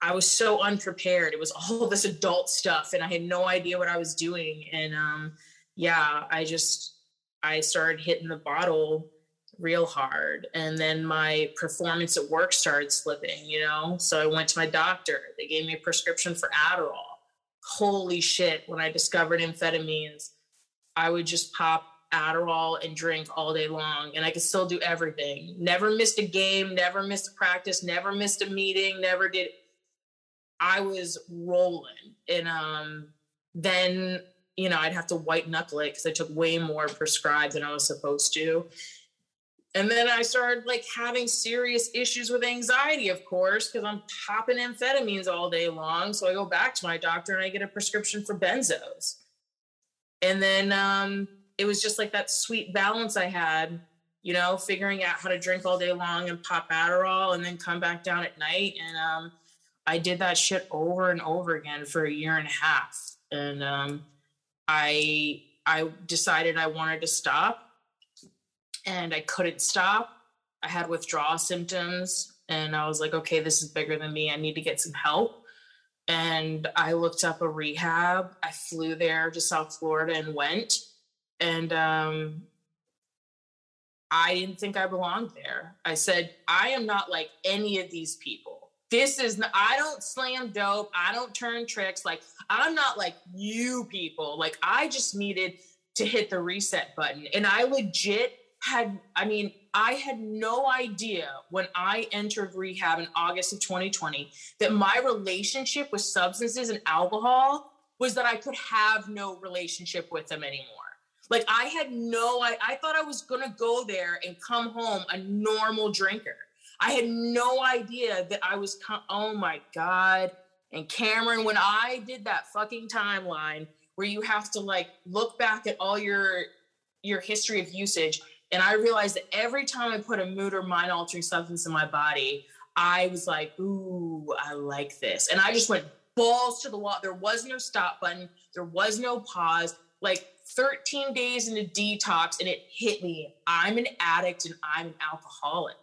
I was so unprepared. It was all this adult stuff and I had no idea what I was doing. And um, yeah, I just, I started hitting the bottle real hard. And then my performance at work started slipping, you know? So I went to my doctor. They gave me a prescription for Adderall. Holy shit, when I discovered amphetamines I would just pop Adderall and drink all day long, and I could still do everything. Never missed a game, never missed a practice, never missed a meeting, never did. I was rolling, and um, then you know I'd have to white knuckle it because I took way more prescribed than I was supposed to. And then I started like having serious issues with anxiety, of course, because I'm popping amphetamines all day long. So I go back to my doctor and I get a prescription for benzos and then um, it was just like that sweet balance I had, you know, figuring out how to drink all day long and pop Adderall and then come back down at night. And um, I did that shit over and over again for a year and a half. And um, I I decided I wanted to stop, and I couldn't stop. I had withdrawal symptoms, and I was like, okay, this is bigger than me. I need to get some help and I looked up a rehab. I flew there to South Florida and went. And um, I didn't think I belonged there. I said, I am not like any of these people. This is, not, I don't slam dope. I don't turn tricks. Like, I'm not like you people. Like, I just needed to hit the reset button. And I legit had, I mean, I had no idea when I entered rehab in August of 2020 that my relationship with substances and alcohol was that I could have no relationship with them anymore. Like I had no I, I thought I was gonna go there and come home a normal drinker. I had no idea that I was com- oh my god. And Cameron, when I did that fucking timeline where you have to like look back at all your your history of usage and I realized that every time I put a mood or mind altering substance in my body, I was like, ooh, I like this. And I just went balls to the wall. There was no stop button, there was no pause. Like 13 days into detox, and it hit me. I'm an addict and I'm an alcoholic.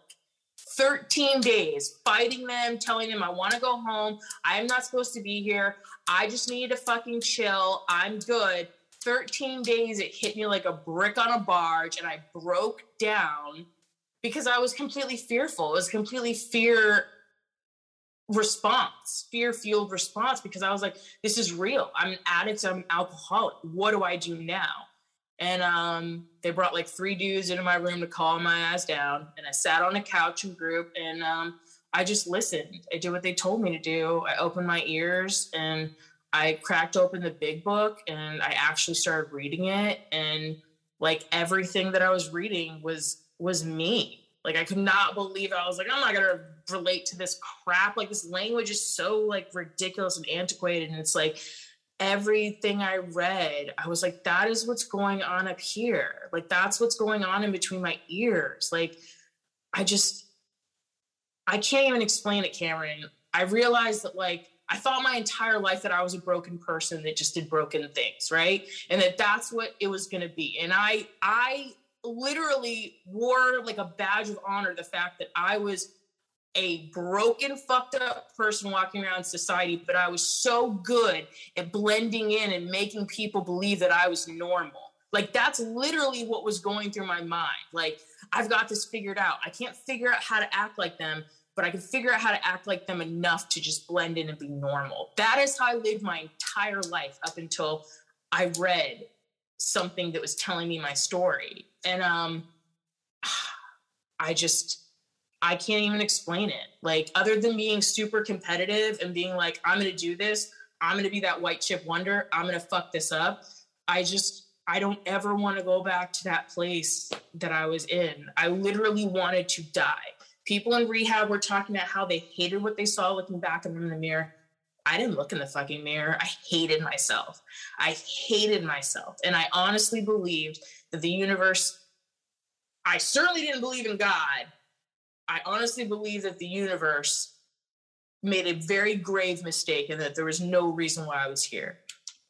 13 days fighting them, telling them I want to go home. I am not supposed to be here. I just need to fucking chill. I'm good. 13 days, it hit me like a brick on a barge, and I broke down because I was completely fearful. It was completely fear response, fear fueled response, because I was like, this is real. I'm an addict, I'm an alcoholic. What do I do now? And um, they brought like three dudes into my room to calm my ass down. And I sat on a couch in group and um, I just listened. I did what they told me to do. I opened my ears and I cracked open the big book and I actually started reading it and like everything that I was reading was was me. Like I could not believe it. I was like, I'm not gonna relate to this crap. Like this language is so like ridiculous and antiquated. And it's like everything I read, I was like, that is what's going on up here. Like that's what's going on in between my ears. Like I just I can't even explain it, Cameron. I realized that like I thought my entire life that I was a broken person that just did broken things, right? And that that's what it was going to be. And I I literally wore like a badge of honor the fact that I was a broken fucked up person walking around society, but I was so good at blending in and making people believe that I was normal. Like that's literally what was going through my mind. Like I've got this figured out. I can't figure out how to act like them, but I can figure out how to act like them enough to just blend in and be normal. That is how I lived my entire life up until I read something that was telling me my story. And um [sighs] I just I can't even explain it. Like other than being super competitive and being like I'm going to do this, I'm going to be that white chip wonder, I'm going to fuck this up. I just I don't ever want to go back to that place that I was in. I literally wanted to die people in rehab were talking about how they hated what they saw looking back in the mirror. I didn't look in the fucking mirror. I hated myself. I hated myself. And I honestly believed that the universe, I certainly didn't believe in God. I honestly believe that the universe made a very grave mistake and that there was no reason why I was here.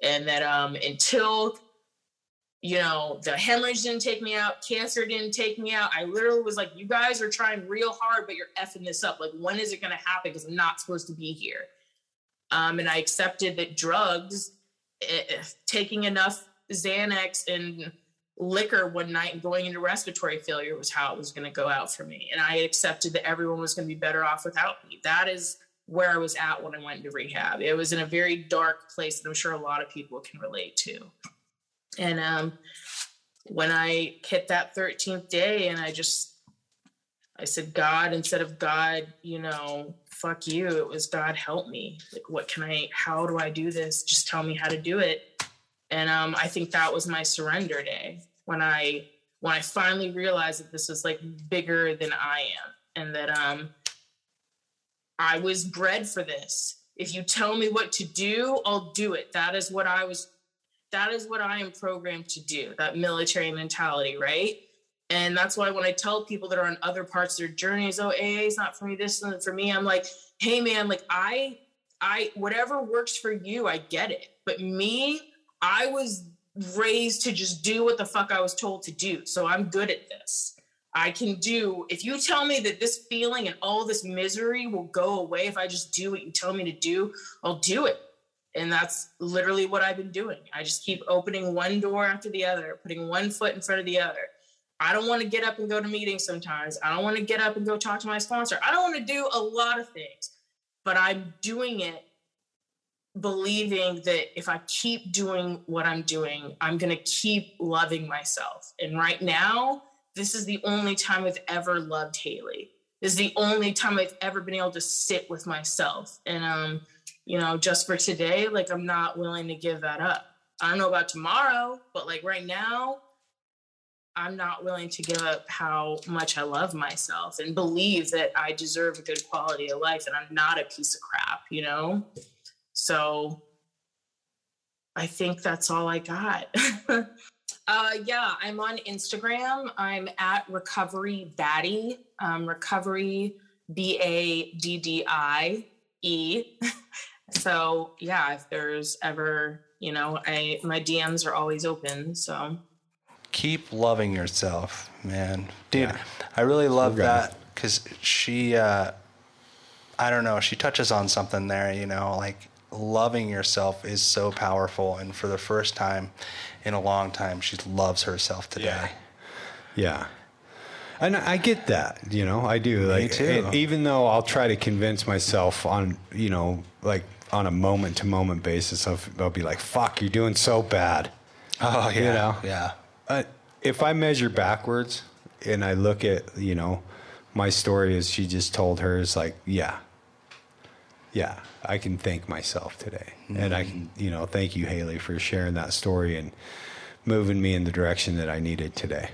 And that um, until you know, the hemorrhage didn't take me out, cancer didn't take me out. I literally was like, you guys are trying real hard, but you're effing this up. Like, when is it going to happen? Because I'm not supposed to be here. Um, and I accepted that drugs, eh, eh, taking enough Xanax and liquor one night and going into respiratory failure was how it was going to go out for me. And I accepted that everyone was going to be better off without me. That is where I was at when I went into rehab. It was in a very dark place that I'm sure a lot of people can relate to. And um, when I hit that 13th day, and I just, I said, God, instead of God, you know, fuck you, it was God, help me. Like, what can I, how do I do this? Just tell me how to do it. And um, I think that was my surrender day when I, when I finally realized that this was like bigger than I am and that um, I was bred for this. If you tell me what to do, I'll do it. That is what I was that is what I am programmed to do, that military mentality, right? And that's why when I tell people that are on other parts of their journeys, oh, AA is not for me, this isn't for me, I'm like, hey man, like I, I, whatever works for you, I get it. But me, I was raised to just do what the fuck I was told to do. So I'm good at this. I can do, if you tell me that this feeling and all this misery will go away if I just do what you tell me to do, I'll do it. And that's literally what I've been doing. I just keep opening one door after the other, putting one foot in front of the other. I don't want to get up and go to meetings sometimes. I don't want to get up and go talk to my sponsor. I don't want to do a lot of things, but I'm doing it believing that if I keep doing what I'm doing, I'm going to keep loving myself. And right now, this is the only time I've ever loved Haley. This is the only time I've ever been able to sit with myself. And um, you know, just for today, like I'm not willing to give that up. I don't know about tomorrow, but like right now, I'm not willing to give up how much I love myself and believe that I deserve a good quality of life and I'm not a piece of crap, you know? So I think that's all I got. [laughs] uh, yeah, I'm on Instagram. I'm at Recovery Baddie, um, Recovery B A D D I E. [laughs] So yeah, if there's ever, you know, I my DMs are always open. So keep loving yourself, man, dude. Yeah. I really love that because she, uh, I don't know, she touches on something there. You know, like loving yourself is so powerful, and for the first time in a long time, she loves herself today. Yeah. yeah. And I get that, you know, I do. Like, too. even though I'll try to convince myself on, you know, like on a moment to moment basis, I'll, I'll, be like, "Fuck, you're doing so bad." Oh yeah, you know? yeah. Uh, if I measure backwards and I look at, you know, my story as she just told her hers, like, yeah, yeah, I can thank myself today, and I can, mm-hmm. you know, thank you, Haley, for sharing that story and moving me in the direction that I needed today.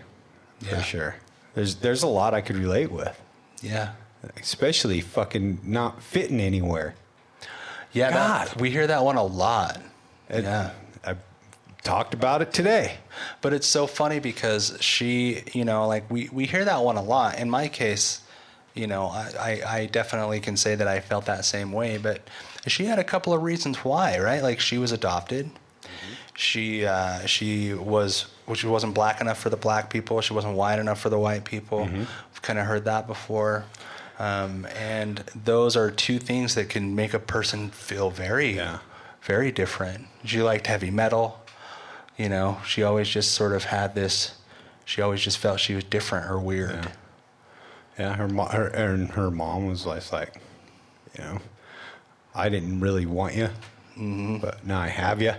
Yeah. For sure. There's there's a lot I could relate with, Yeah. especially fucking not fitting anywhere. Yeah, that- God. we hear that one a lot. And yeah. I talked about it today. But it's so funny because she, you know, like we, we hear that one a lot. In my case, you know, I, I, I definitely can say that I felt that same way. But she had a couple of reasons why, right? Like she was adopted. She uh, she was she wasn't black enough for the black people. She wasn't white enough for the white people. I've kind of heard that before. Um, and those are two things that can make a person feel very, Yeah. very different. She liked heavy metal you know she always just sort of had this she always just felt she was different or weird Yeah. Yeah, her mo- her and her mom was like, like, you know, I didn't really want you, mm-hmm. but now I have you,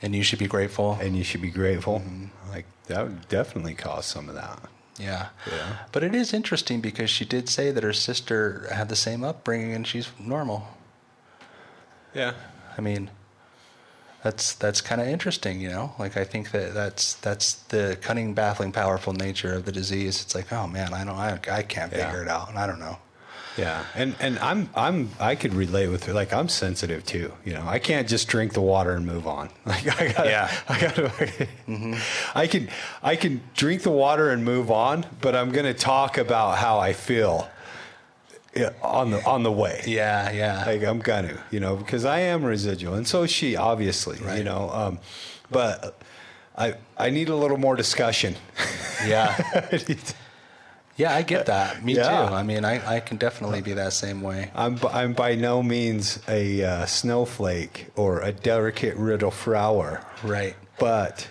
and you should be grateful and you should be grateful. Like that would definitely cause some of that. yeah Yeah. but it is interesting because she did say that her sister had the same upbringing and she's normal Yeah. i mean that's that's kind of interesting you know like i think that that's that's the cunning baffling powerful nature of the disease it's like oh man i don't i, I can't Yeah. figure it out and i don't know Yeah, and and I'm I'm I could relate with her. Like I'm sensitive too. You know, I can't just drink the water and move on. [laughs] Like I got Yeah. I got to. [laughs] Mm-hmm. I can I can drink the water and move on, but I'm going to talk about how I feel on the on the way. yeah yeah Like I'm gonna, you know, because I am residual, and so is she, obviously. You know, um, but I I need a little more discussion. yeah [laughs] yeah i get that me Yeah. too i mean I, I can definitely be that same way I'm I'm by no means a uh, snowflake or a delicate little flower, right but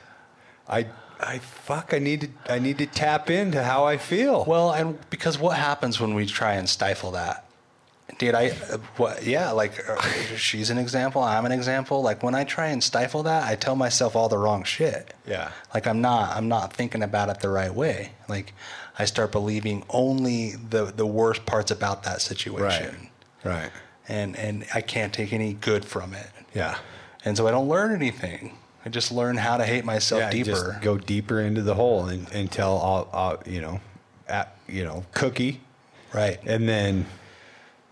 I I fuck I need to I need to tap into how I feel. Well, and because what happens when we try and stifle that? Dude, I, what, yeah, like uh, she's an example, I'm an example. Like when I try and stifle that, I tell myself all the wrong shit. Yeah. Like I'm not, I'm not thinking about it the right way. Like I start believing only the, the worst parts about that situation. Right. Right. And, and I can't take any good from it. Yeah. And so I don't learn anything. I just learn how to hate myself yeah, deeper. Just go deeper into the hole and, until I'll, I'll you know, at, you know, cookie, right. and then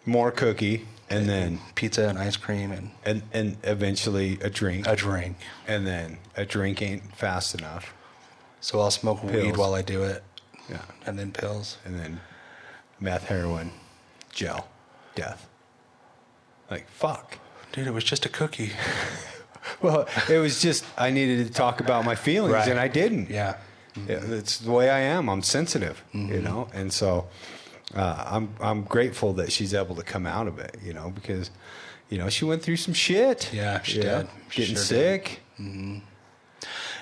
more cookie, and then Pizza and ice cream and and and eventually a drink, a drink. and then a drink ain't fast enough. So I'll smoke weed while I do it, Yeah. and then pills. and then meth, heroin, gel, death. Like fuck. Dude, it was just a cookie. [laughs] [laughs] Well, it was just I needed to talk about my feelings, Right. and I didn't. Yeah. Yeah, It's the way I am. I'm sensitive, Mm-hmm. you know, and so uh, I'm I'm grateful that she's able to come out of it, you know, because you know she went through some shit. Yeah, she know, did. Getting sure sick.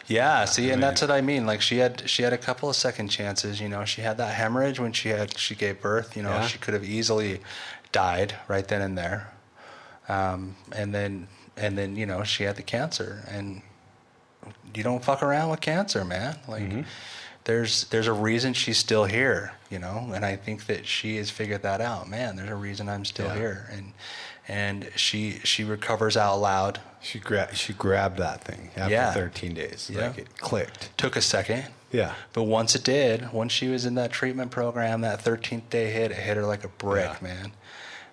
Yeah, see, and mean- that's what I mean. Like she had she had a couple of second chances, you know. She had that hemorrhage when she had she gave birth, you know. Yeah. She could have easily died right then and there. Um, and then and then, you know, she had the cancer and you don't fuck around with cancer, man. Like Mm-hmm. there's there's a reason she's still here, you know, and I think that she has figured that out. Man, there's a reason I'm still Yeah. here, and and she she recovers out loud. She grabbed she grabbed that thing after Yeah. 13 days. Yeah. Like it clicked. Took a second, Yeah. but once it did, once she was in that treatment program, that 13th day hit, it hit her like a brick, Yeah. man.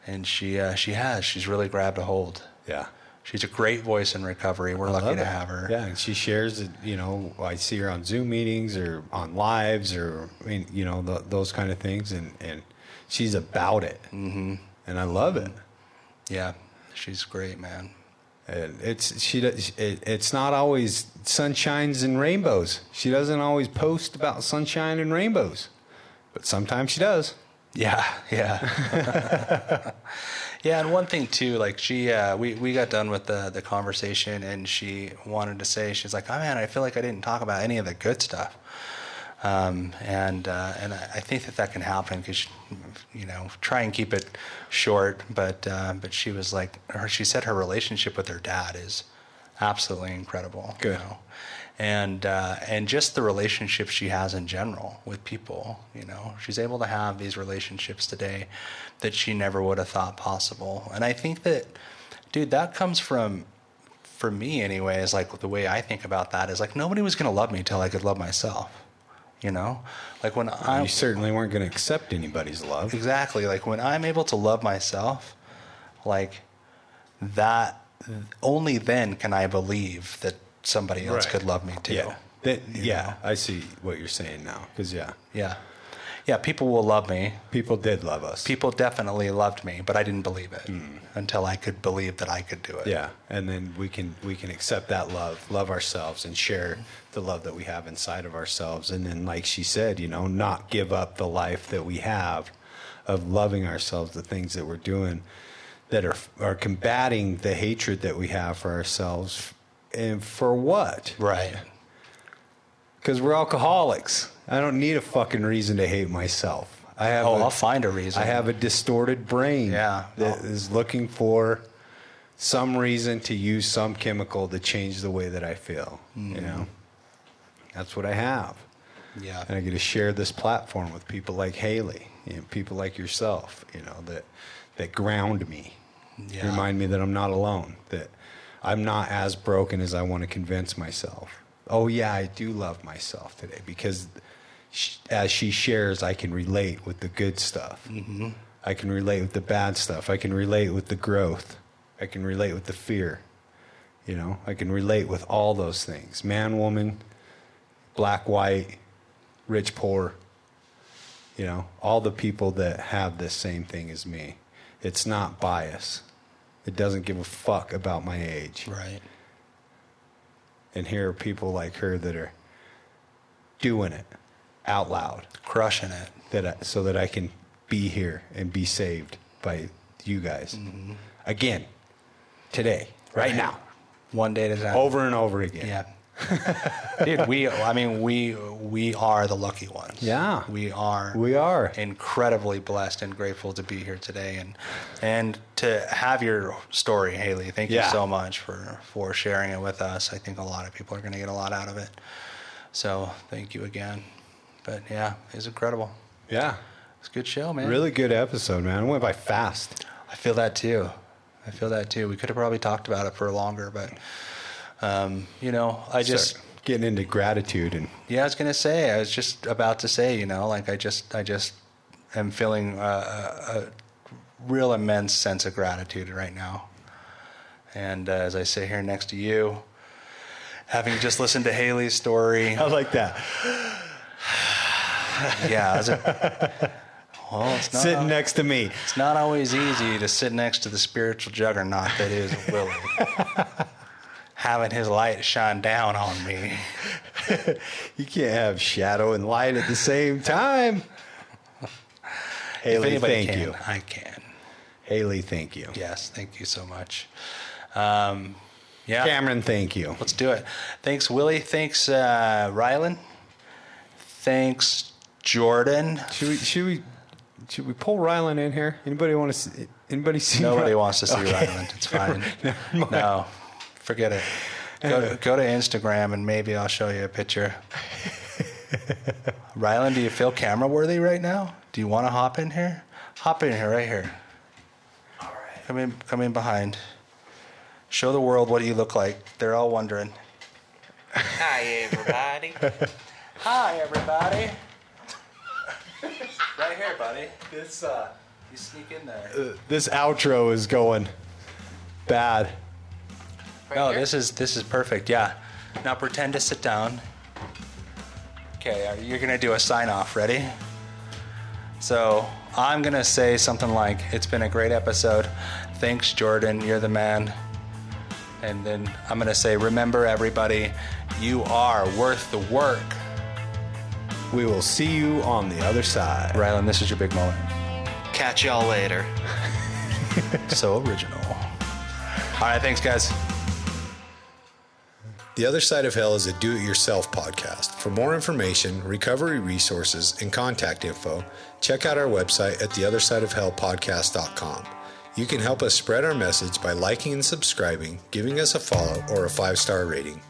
And she uh, she has she's really grabbed a hold. Yeah. She's a great voice in recovery. We're I lucky to it. have her. Yeah, and she shares it. You know, I see her on Zoom meetings or on lives or you know th those kind of things, and and she's about it, mm-hmm. and I love it. Yeah, she's great, man. And it's she. It, it's not always sunshines and rainbows. She doesn't always post about sunshine and rainbows, but sometimes she does. Yeah, yeah. [laughs] [laughs] yeah, and one thing too, like she uh we, we got done with the the conversation and she wanted to say she's like, Oh man, I feel like I didn't talk about any of the good stuff. Um, and uh, and I think that that can happen because you know try and keep it short. But uh, but she was like, her, she said her relationship with her dad is absolutely incredible. Good. You know? and uh, and just the relationship she has in general with people. You know, she's able to have these relationships today that she never would have thought possible. And I think that, dude, that comes from, for me anyway, is like the way I think about that is like nobody was gonna love me till I could love myself. You know, like when I you certainly weren't going to accept anybody's love. Exactly. Like when I'm able to love myself, like that, only then can I believe that somebody else Right. could love me too. Yeah. That, yeah, know? I see what you're saying now. Because, yeah, Yeah. Yeah. People will love me. people did love us. People definitely loved me, but I didn't believe it hmm. until I could believe that I could do it. Yeah, and then we can we can accept that love, love ourselves, and share the love that we have inside of ourselves. And then, like she said, you know, not give up the life that we have of loving ourselves, the things that we're doing that are are combating the hatred that we have for ourselves. And for what? Right. Because we're alcoholics. I don't need a fucking reason to hate myself. I have. Oh, a- I'll find a reason. I have a distorted brain. Yeah. that is looking for some reason to use some chemical to change the way that I feel. Mm-hmm. You know, that's what I have, Yeah. and I get to share this platform with people like Haley, know, people like yourself. You know that that ground me, Yeah. remind me that I'm not alone. That I'm not as broken as I want to convince myself. Oh yeah, I do love myself today because as she shares, I can relate with the good stuff. Mm-hmm. I can relate with the bad stuff. I can relate with the growth. I can relate with the fear. You know, I can relate with all those things man, woman, black, white, rich, poor. You know, all the people that have this same thing as me. It's not bias. It doesn't give a fuck about my age. Right. And here are people like her that are doing it out loud Crushing it. that I, so that I can be here and be saved by you guys. Mm-hmm. Again, today, right, now, One day at a time. over and over again. Yeah. [laughs] Dude, we I mean we we are the lucky ones. Yeah. We are We are. incredibly blessed and grateful to be here today and and to have your story, Haley. Thank you so much for for sharing it with us. I think a lot of people are going to get a lot out of it. So, thank you again. But yeah, it was incredible. Yeah. It's a good show, man. Really good episode, man. It went by fast. I feel that too. I feel that too. We could have probably talked about it for longer, but um, you know, I just Start getting into gratitude and Yeah, I was gonna say. I was just about to say. You know, like I just, I just am feeling a, a, a real immense sense of gratitude right now. And uh, as I sit here next to you, having just listened to Haley's story, [laughs] I like that. [laughs] yeah, a, well, it's not, Sitting next to me. it's not always easy to sit next to the spiritual juggernaut that is Willie. [laughs] Having his light shine down on me. [laughs] You can't have shadow and light at the same time. Haley, thank can, you. I can. Haley, thank you. Yes, thank you so much. Um, yeah, Cameron, thank you. let's do it. Thanks, Willie. Thanks, uh, Rylan. Thanks, Jordan. Should we should we should we pull Rylan in here? Anybody want to see anybody see Nobody Ry- wants to see Okay. Rylan. It's fine. [laughs] no, forget it. Go to, go to Instagram and maybe I'll show you a picture. [laughs] Rylan, do you feel camera worthy right now? Do you want to hop in here? Hop in here, right here. All right. Come in, come in behind. Show the world what you look like. They're all wondering. Hi, everybody. [laughs] Hi, everybody. Right here, buddy. This uh, You sneak in there. this outro is going bad. No, this is this is perfect. Yeah. Now pretend to sit down. Okay, are- you're gonna do a sign off. Ready? So I'm gonna say something like, "It's been a great episode. Thanks, Jordan. You're the man." And then I'm gonna say, "Remember, everybody, you are worth the work." We will see you on the other side. Rylan, this is your big moment. Catch y'all later. [laughs] So original. All right, thanks, guys. The Other Side of Hell is a do it yourself podcast. For more information, recovery resources, and contact info, check out our website at theothersideofhellpodcast.com. You can help us spread our message by liking and subscribing, giving us a follow, or a five star rating.